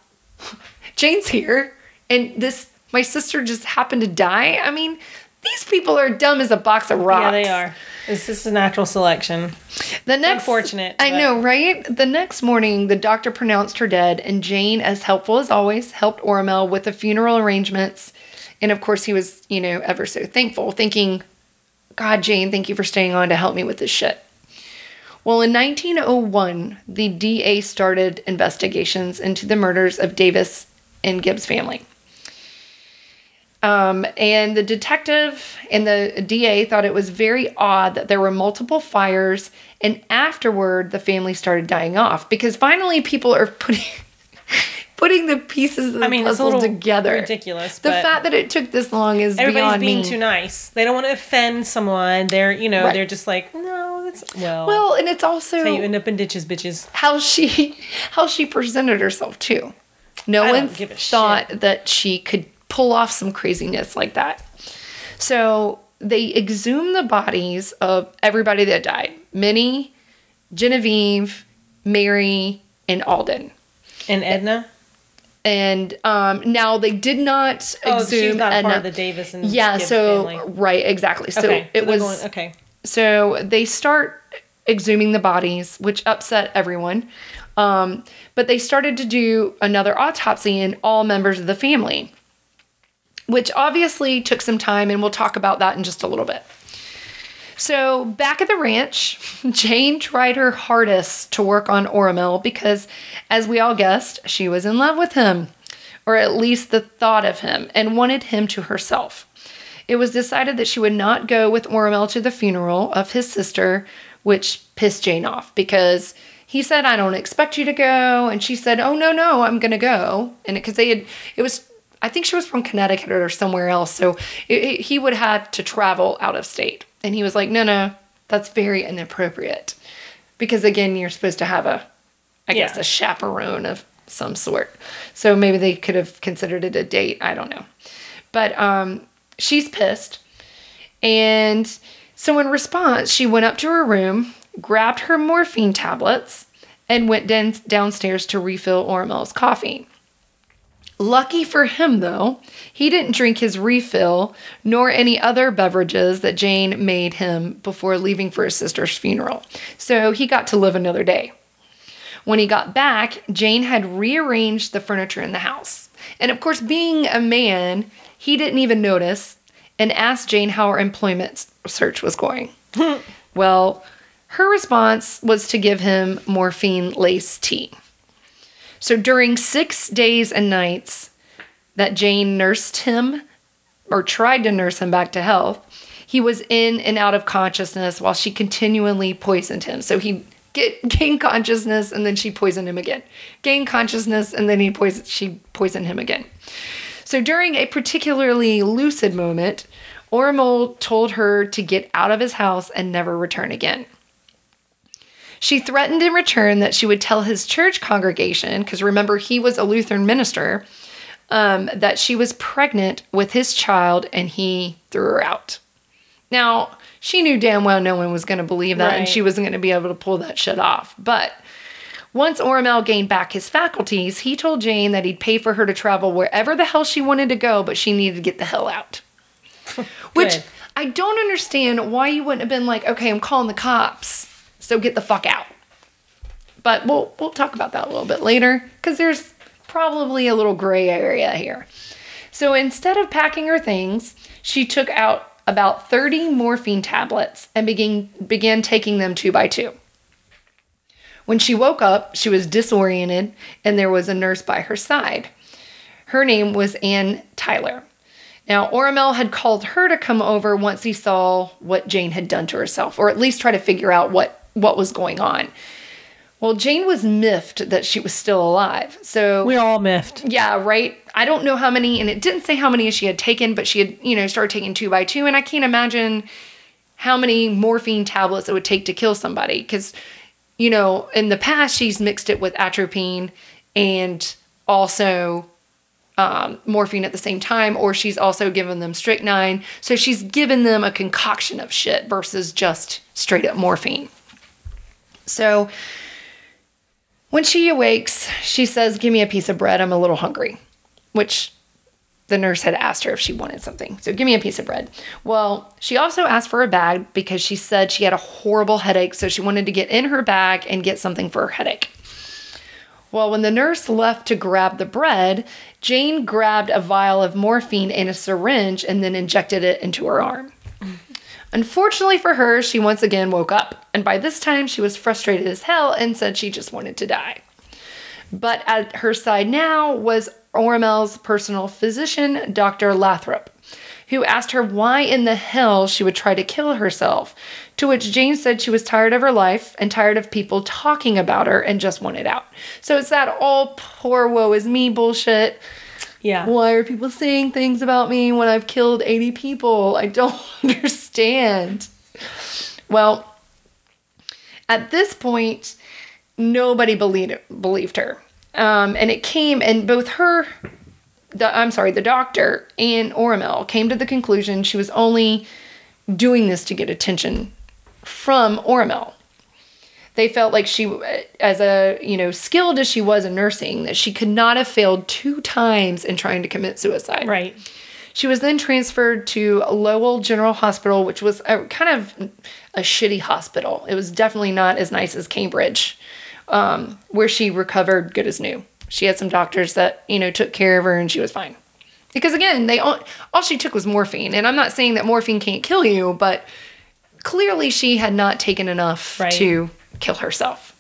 Jane's here, and this, my sister just happened to die? I mean, these people are dumb as a box of rocks. Yeah, they are. It's just a natural selection. The next, unfortunate, I but- know, right? The next morning, the doctor pronounced her dead, and Jane, as helpful as always, helped Oramel with the funeral arrangements. And of course, he was, you know, ever so thankful, thinking, God, Jane, thank you for staying on to help me with this shit. Well, in 1901, the DA started investigations into the murders of Davis and Gibbs family. Um, and the detective and the DA thought it was very odd that there were multiple fires, and afterward the family started dying off because finally people are putting putting the pieces of the I mean, puzzle together. ridiculous, The fact that it took this long is Everybody's beyond being me. too nice. They don't want to offend someone. They're, you know, Right. they're just like, no, that's well. well, and it's also how you end up in ditches, bitches. how she how she presented herself too. No I one don't give a thought that she could pull off some craziness like that. So they exhumed the bodies of everybody that died: Minnie, Genevieve, Mary, and Alden. And Edna. And um, now they did not Oh, exhume she's not Edna. part of the Davis and yeah, Gibbs so family. right, exactly. So Okay, it they're was going- okay. so they start exhuming the bodies, which upset everyone. Um, but they started to do another autopsy in all members of the family, which obviously took some time, and we'll talk about that in just a little bit. So, back at the ranch, Jane tried her hardest to work on Oramel because, as we all guessed, she was in love with him, or at least the thought of him, and wanted him to herself. It was decided that she would not go with Oramel to the funeral of his sister, which pissed Jane off because he said, I don't expect you to go. And she said, Oh, no, no, I'm going to go. And because they had, it was, I think she was from Connecticut or somewhere else. So it, it- he would have to travel out of state. And he was like, No, no, that's very inappropriate. Because again, you're supposed to have a, I guess, a chaperone of some sort. So maybe they could have considered it a date. I don't know. But um, she's pissed. And so, in response, she went up to her room, grabbed her morphine tablets, and went down- downstairs to refill Oramel's coffee. Lucky for him, though, he didn't drink his refill nor any other beverages that Jane made him before leaving for his sister's funeral. So he got to live another day. When he got back, Jane had rearranged the furniture in the house. And of course, being a man, he didn't even notice and asked Jane how her employment search was going. well, her response was to give him morphine lace tea. So during six days and nights that Jane nursed him or tried to nurse him back to health, he was in and out of consciousness while she continually poisoned him. So he get gained consciousness and then she poisoned him again. Gained consciousness and then he poisoned she poisoned him again. So during a particularly lucid moment, Oramel told her to get out of his house and never return again. She threatened in return that she would tell his church congregation, because remember, he was a Lutheran minister, um, that she was pregnant with his child and he threw her out. Now, she knew damn well no one was going to believe that and she wasn't going to be able to pull that shit off. But once Oramel gained back his faculties, he told Jane that he'd pay for her to travel wherever the hell she wanted to go, but she needed to get the hell out. Which I don't understand why you wouldn't have been like, okay, I'm calling the cops, so get the fuck out. But we'll we'll talk about that a little bit later because there's probably a little gray area here. So instead of packing her things, she took out about 30 morphine tablets and began began taking them two by two. When she woke up, she was disoriented and there was a nurse by her side. Her name was Ann Tyler. Now, Oramel had called her to come over once he saw what Jane had done to herself, or at least try to figure out what, what was going on. Well, Jane was miffed that she was still alive. So We're all miffed. yeah, right. I don't know how many, and it didn't say how many she had taken, but she had, you know, started taking two by two, and I can't imagine how many morphine tablets it would take to kill somebody. Because, you know, in the past she's mixed it with atropine and also um, morphine at the same time, or she's also given them strychnine. So she's given them a concoction of shit versus just straight up morphine. So when she awakes, she says, Give me a piece of bread. I'm a little hungry, which the nurse had asked her if she wanted something. So, give me a piece of bread. Well, she also asked for a bag because she said she had a horrible headache. So, she wanted to get in her bag and get something for her headache. Well, when the nurse left to grab the bread, Jane grabbed a vial of morphine and a syringe and then injected it into her arm. Unfortunately for her, she once again woke up, and by this time she was frustrated as hell and said she just wanted to die. But at her side now was Oramel's personal physician, Dr. Lathrop, who asked her why in the hell she would try to kill herself. To which Jane said she was tired of her life and tired of people talking about her and just wanted out. So it's that all poor woe is me bullshit. Yeah. Why are people saying things about me when I've killed 80 people? I don't understand. Well, at this point, nobody believed believed her. Um, and it came, and both her, the I'm sorry, the doctor and Oramel came to the conclusion she was only doing this to get attention from Oramel. They felt like she, as a you know skilled as she was in nursing, that she could not have failed two times in trying to commit suicide. Right. She was then transferred to Lowell General Hospital, which was a kind of a shitty hospital. It was definitely not as nice as Cambridge, um, where she recovered good as new. She had some doctors that you know took care of her, and she was fine. Because again, they all, all she took was morphine, and I'm not saying that morphine can't kill you, but clearly she had not taken enough Right. to kill herself.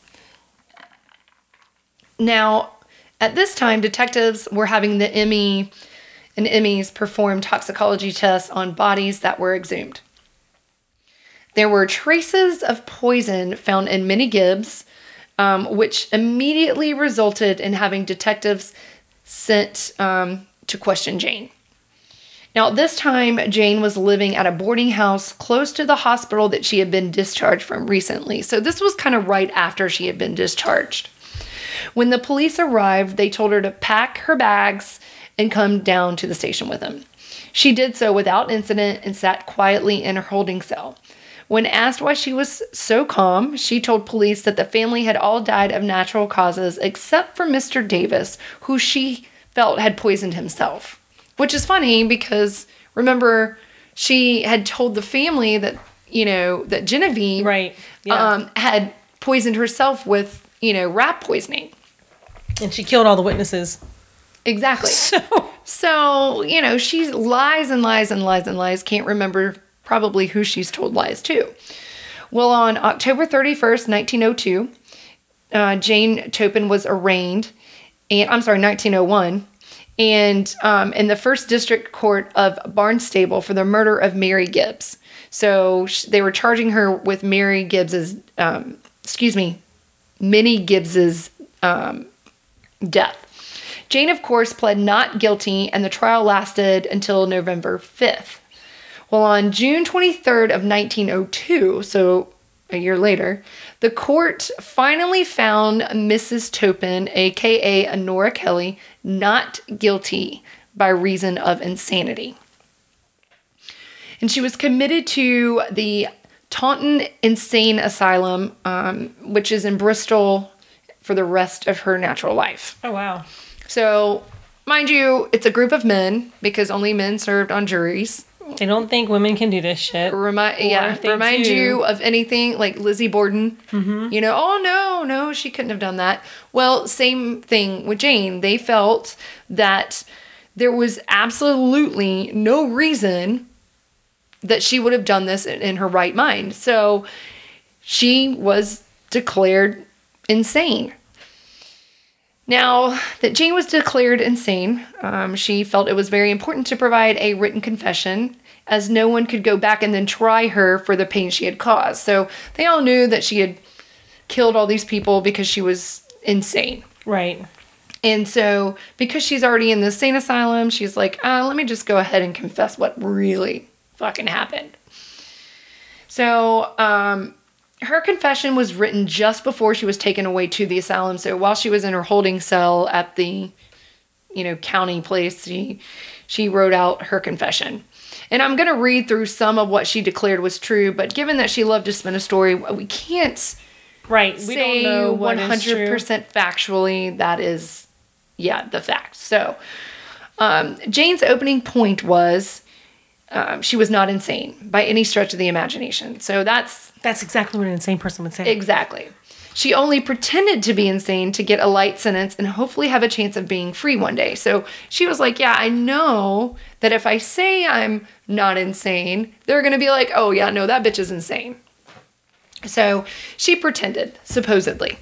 Now, at this time, detectives were having the Emmy and Emmys perform toxicology tests on bodies that were exhumed. There were traces of poison found in Minnie Gibbs, um, which immediately resulted in having detectives sent um, to question Jane. Now, at this time, Jane was living at a boarding house close to the hospital that she had been discharged from recently. So, this was kind of right after she had been discharged. When the police arrived, they told her to pack her bags and come down to the station with them. She did so without incident and sat quietly in her holding cell. When asked why she was so calm, she told police that the family had all died of natural causes except for Mr. Davis, who she felt had poisoned himself. Which is funny because remember, she had told the family that, you know, that Genevieve Right. Yeah. um, had poisoned herself with, you know, rat poisoning. and she killed all the witnesses. Exactly. So So, you know, she lies and lies and lies and lies, can't remember probably who she's told lies to. Well, on October 31st, 1902, uh, Jane Toppan was arraigned, and I'm sorry, 1901, and um, in the first district court of Barnstable for the murder of Mary Gibbs. So sh- they were charging her with Mary Gibbs's, um, excuse me, Minnie Gibbs's um, death. Jane, of course, pled not guilty, and the trial lasted until November 5th. Well, on June 23rd of 1902, so a year later, the court finally found Mrs. Toppan, aka Honora Kelley, not guilty by reason of insanity. And she was committed to the Taunton Insane Asylum, um, which is in Bristol, for the rest of her natural life. Oh wow. So, mind you, it's a group of men because only men served on juries. They don't think women can do this shit. Remind yeah, remind do- you of anything like Lizzie Borden. Mm-hmm. You know, oh no, no, she couldn't have done that. Well, same thing with Jane. They felt that there was absolutely no reason that she would have done this in, in her right mind. So she was declared insane. Now that Jane was declared insane, um, she felt it was very important to provide a written confession, as no one could go back and then try her for the pain she had caused. So they all knew that she had killed all these people because she was insane. Right. And so, because she's already in the sane asylum, she's like, uh, let me just go ahead and confess what really fucking happened. So, um, her confession was written just before she was taken away to the asylum. So, while she was in her holding cell at the, you know, county place, she, she wrote out her confession. And I'm going to read through some of what she declared was true, but given that she loved to spin a story, we can't Right. We say don't know 100% factually that is yeah the fact so um, jane's opening point was um, she was not insane by any stretch of the imagination so that's That's exactly what an insane person would say. exactly she only pretended to be insane to get a light sentence and hopefully have a chance of being free one day so she was like yeah i know that if i say i'm not insane they're gonna be like oh yeah no that bitch is insane so she pretended, supposedly.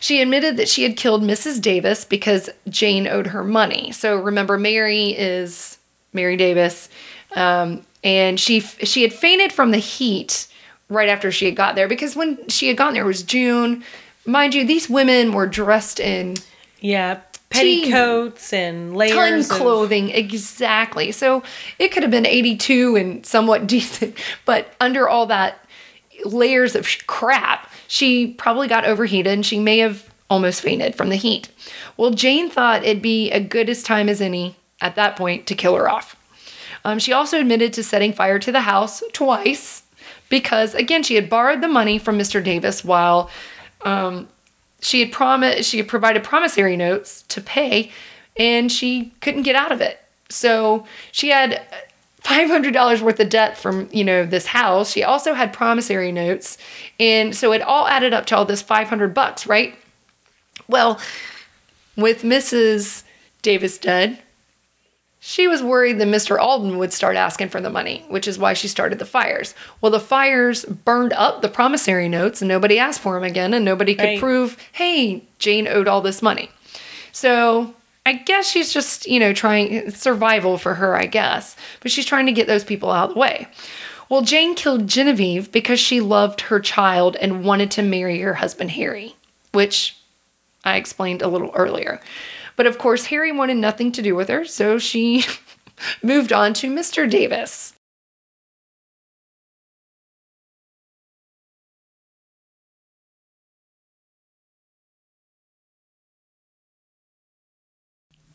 She admitted that she had killed Mrs. Davis because Jane owed her money. So remember, Mary is Mary Davis, um, and she she had fainted from the heat right after she had got there because when she had gotten there it was June. Mind you, these women were dressed in yeah. Petticoats and ton layers. of- clothing exactly so it could have been 82 and somewhat decent but under all that layers of crap she probably got overheated and she may have almost fainted from the heat well jane thought it'd be a good as time as any at that point to kill her off um, she also admitted to setting fire to the house twice because again she had borrowed the money from mr davis while um, she had promised she had provided promissory notes to pay and she couldn't get out of it. So she had $500 worth of debt from you know this house. She also had promissory notes and so it all added up to all this 500 bucks right? Well with mrs davis dead she was worried that Mr. Alden would start asking for the money, which is why she started the fires. Well, the fires burned up the promissory notes and nobody asked for them again, and nobody could Right. prove, hey, Jane owed all this money. So I guess she's just, you know, trying survival for her, I guess, but she's trying to get those people out of the way. Well, Jane killed Genevieve because she loved her child and wanted to marry her husband, Harry, which I explained a little earlier. But of course, Harry wanted nothing to do with her, so she moved on to Mr. Davis.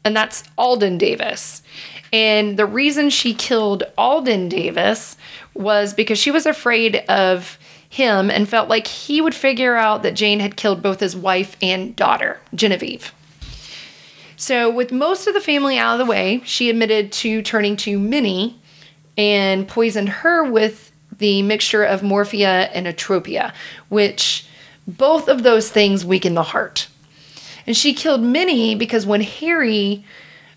And that's Alden Davis. And the reason she killed Alden Davis was because she was afraid of him and felt like he would figure out that Jane had killed both his wife and daughter, Genevieve. So, with most of the family out of the way, she admitted to turning to Minnie and poisoned her with the mixture of morphia and atropia, which both of those things weaken the heart. And she killed Minnie because when Harry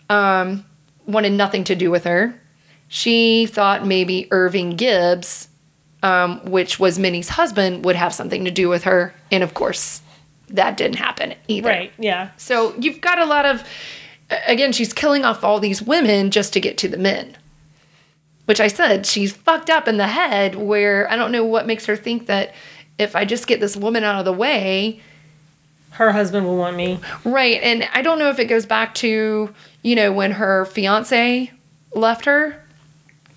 um, wanted nothing to do with her, she thought maybe Irving Gibbs, um, which was Minnie's husband, would have something to do with her. And of course, that didn't happen either. Right. Yeah. So you've got a lot of, again, she's killing off all these women just to get to the men. Which I said, she's fucked up in the head where I don't know what makes her think that if I just get this woman out of the way, Her husband will want me. right. And I don't know if it goes back to, you know, when her fiance left her,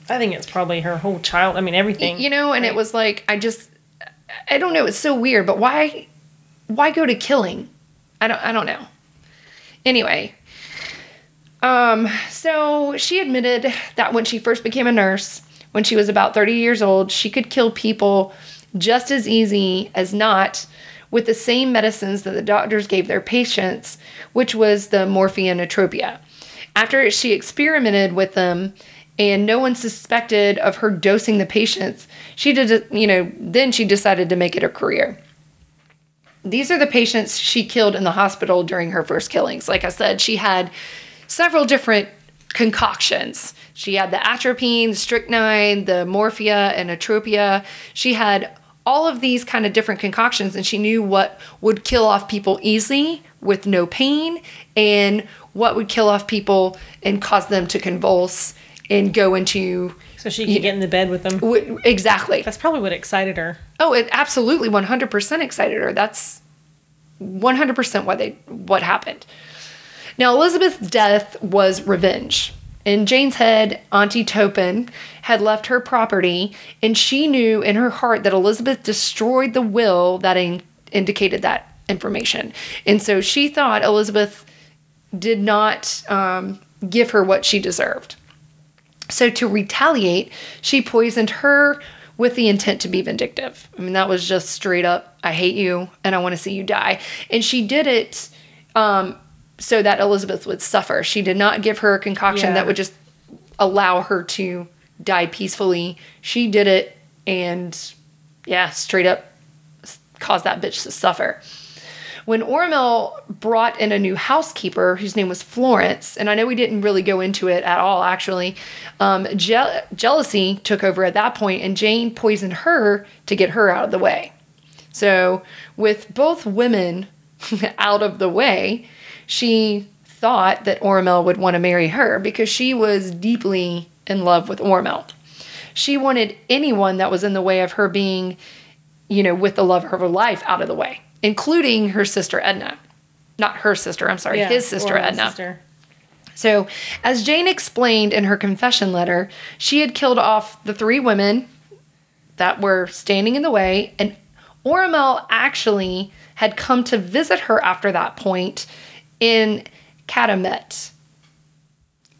I think it's probably her whole child. I mean, everything. you know, and it was like, I just, I don't know. It's so weird, but why, why go to killing? I don't, I don't know. Anyway, um, so she admitted that when she first became a nurse, when she was about 30 years old, she could kill people just as easy as not with the same medicines that the doctors gave their patients, which was the morphine and atropia. After she experimented with them and no one suspected of her dosing the patients, she did, you know, then she decided to make it a career. These are the patients she killed in the hospital during her first killings. Like I said, she had several different concoctions. She had the atropine, strychnine, the morphia, and atropia. She had all of these kind of different concoctions, and she knew what would kill off people easily with no pain, and what would kill off people and cause them to convulse and go into So she could get in the bed with them. w- exactly. That's probably what excited her. Oh, it absolutely 100% excited her. That's 100% what they what happened. Now, Elizabeth's death was revenge. In Jane's head, Auntie Toppan had left her property, and she knew in her heart that Elizabeth destroyed the will that in- indicated that information. And so she thought Elizabeth did not um, give her what she deserved. So to retaliate, she poisoned her with the intent to be vindictive. I mean, that was just straight up, I hate you and I want to see you die. And she did it um, so that Elizabeth would suffer. She did not give her a concoction Yeah. that would just allow her to die peacefully. She did it and, yeah, straight up caused that bitch to suffer. When Oramel brought in a new housekeeper whose name was Florence, and I know we didn't really go into it at all actually, um, je- jealousy took over at that point, and Jane poisoned her to get her out of the way. So, with both women out of the way, she thought that Oramel would want to marry her because she was deeply in love with Oramel. She wanted anyone that was in the way of her being, you know, with the love of her life out of the way, including her sister Edna. Not her sister, I'm sorry, his sister Edna. sister. So, as Jane explained in her confession letter, she had killed off the three women that were standing in the way, and Oramel actually had come to visit her after that point in Cataumet.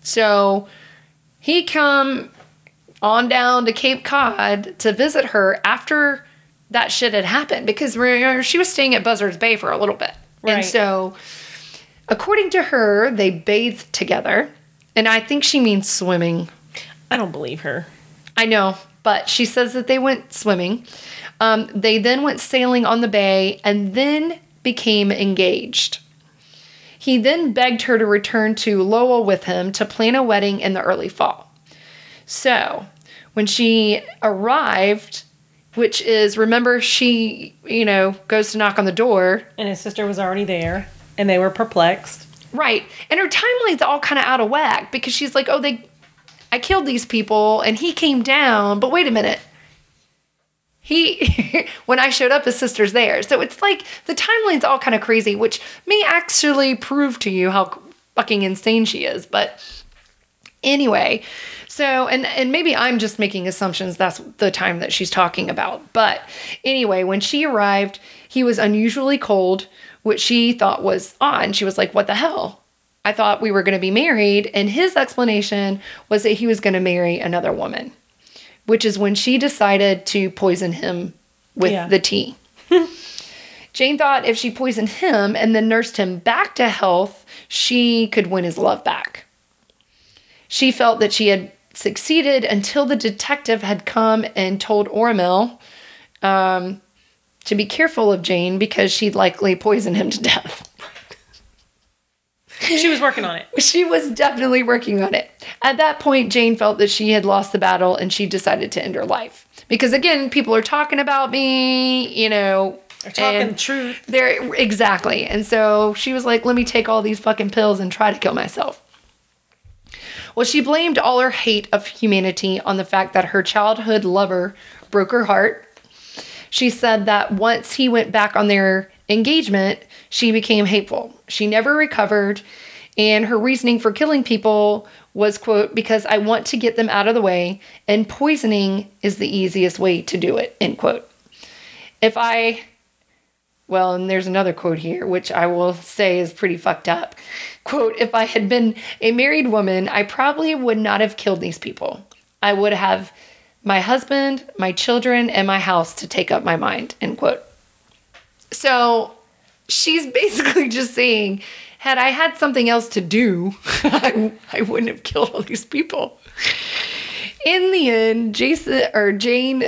So, he come on down to Cape Cod to visit her after that shit had happened because she was staying at Buzzards Bay for a little bit. And so, according to her, they bathed together. And I think she means swimming. I don't believe her. I know, but she says that they went swimming. Um, they then went sailing on the bay and then became engaged. He then begged her to return to Lowell with him to plan a wedding in the early fall. So, when she arrived, which is, remember, she, you know, goes to knock on the door. And his sister was already there, and they were perplexed. Right. And her timeline's all kind of out of whack because she's like, oh, they, I killed these people and he came down, but wait a minute. He, when I showed up, his sister's there. So it's like the timeline's all kind of crazy, which may actually prove to you how fucking insane she is. But anyway, so and and maybe I'm just making assumptions that's the time that she's talking about. But anyway, when she arrived, he was unusually cold, which she thought was odd. She was like, "What the hell?" I thought we were going to be married, and his explanation was that he was going to marry another woman, which is when she decided to poison him with Yeah. the tea. Jane thought if she poisoned him and then nursed him back to health, she could win his love back. She felt that she had succeeded until the detective had come and told Oramel um, to be careful of Jane because she'd likely poison him to death. She was working on it. She was definitely working on it. At that point, Jane felt that she had lost the battle and she decided to end her life. Because again, people are talking about me, you know. They're talking the truth. They're exactly. And so she was like, let me take all these fucking pills and try to kill myself. Well, she blamed all her hate of humanity on the fact that her childhood lover broke her heart. She said that once he went back on their engagement, she became hateful. She never recovered, and her reasoning for killing people was, quote, because I want to get them out of the way, and poisoning is the easiest way to do it, end quote. If I well, and there's another quote here, which I will say is pretty fucked up. Quote, if I had been a married woman, I probably would not have killed these people. I would have my husband, my children, and my house to take up my mind, end quote. So she's basically just saying, had I had something else to do, I, I wouldn't have killed all these people. In the end, Jason or Jane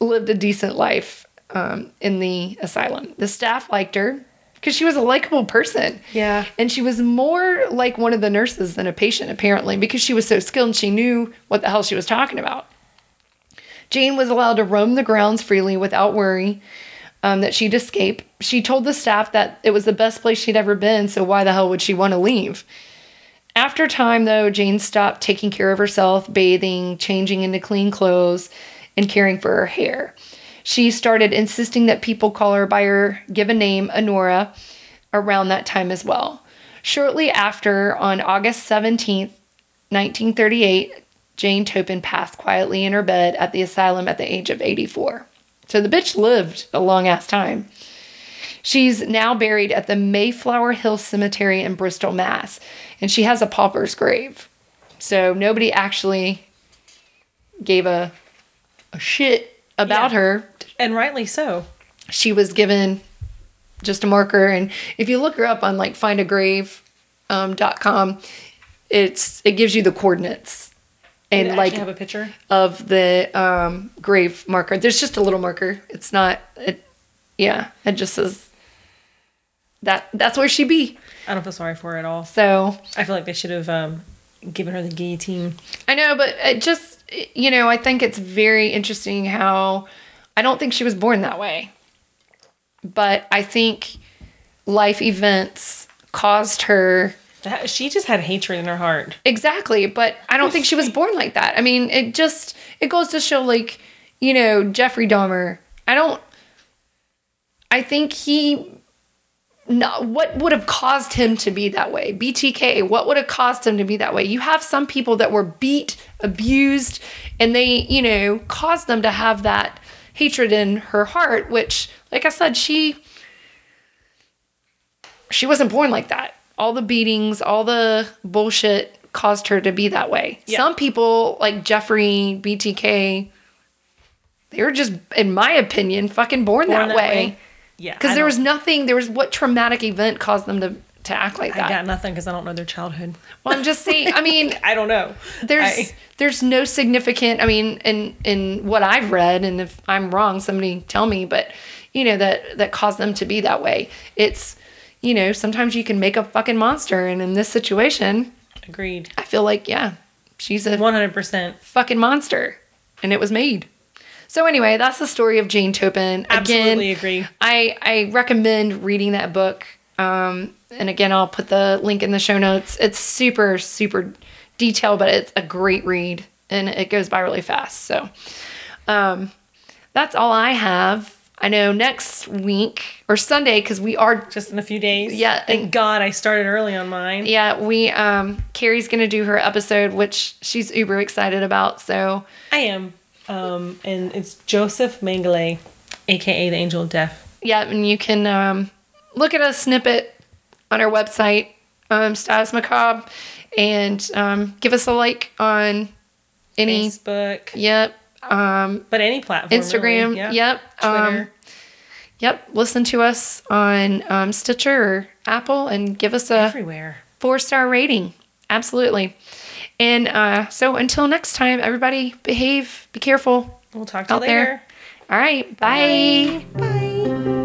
lived a decent life um, in the asylum. The staff liked her because she was a likable person. Yeah. And she was more like one of the nurses than a patient, apparently, because she was so skilled and she knew what the hell she was talking about. Jane was allowed to roam the grounds freely without worry um, that she'd escape. She told the staff that it was the best place she'd ever been, so why the hell would she want to leave? After time, though, Jane stopped taking care of herself, bathing, changing into clean clothes, and caring for her hair. She started insisting that people call her by her given name, Honora, around that time as well. Shortly after, on August 17th, 1938, Jane Toppan passed quietly in her bed at the asylum at the age of 84. So the bitch lived a long ass time. She's now buried at the Mayflower Hill Cemetery in Bristol, Mass. And she has a pauper's grave. So nobody actually gave a, a shit about Yeah. her. And rightly so. She was given just a marker. And if you look her up on like findagrave.com, um, it's it gives you the coordinates and like have a picture. of the um, grave marker. There's just a little marker. It's not. It, yeah, it just says that that's where she be. I don't feel sorry for her at all. So I feel like they should have um, given her the guillotine. I know, but it just you know, I think it's very interesting how I don't think she was born that way, but I think life events caused her That, she just had hatred in her heart. Exactly, but I don't think she was born like that. I mean, it just it goes to show like, you know, Jeffrey Dahmer. I don't I think he no, what would have caused him to be that way? BTK, what would have caused him to be that way? You have some people that were beat, abused, and they, you know, caused them to have that hatred in her heart, which, like I said, she she wasn't born like that. All the beatings, all the bullshit caused her to be that way. Yeah. Some people, like Jeffrey, BTK, they were just, in my opinion, fucking born, Born that, way. Yeah. Because there was nothing, there was what traumatic event caused them to, to act like I that. got nothing because I don't know their childhood. well, I'm just saying, I mean, I don't know. there's I- there's no significant i mean in in what i've read and if i'm wrong somebody tell me but you know that that caused them to be that way it's you know sometimes you can make a fucking monster and in this situation agreed. i feel like yeah she's a One hundred percent. fucking monster and it was made so anyway that's the story of jane toppan Absolutely agree. I, I recommend reading that book. Um, and again, I'll put the link in the show notes. It's super, super detailed, but it's a great read and it goes by really fast. So um, that's all I have. I know next week or Sunday, because we are, Just in a few days. Yeah, Thank and- God I started early on mine. yeah, we, um, Carrie's going to do her episode, which she's uber excited about. So I am. Um, and it's Joseph Mengele, aka the Angel of Death. yeah, and you can um, look at a snippet on our website, um, Status Macabre, and um, give us a like on any. Facebook, Yep. Um, but any platform. Instagram. really, yeah. Yep. Um, Twitter. yep. Listen to us on um, Stitcher or Apple and give us a everywhere. four star rating. Absolutely. And uh, so until next time, everybody behave, be careful We'll talk to you later. there. All right. Bye. Bye.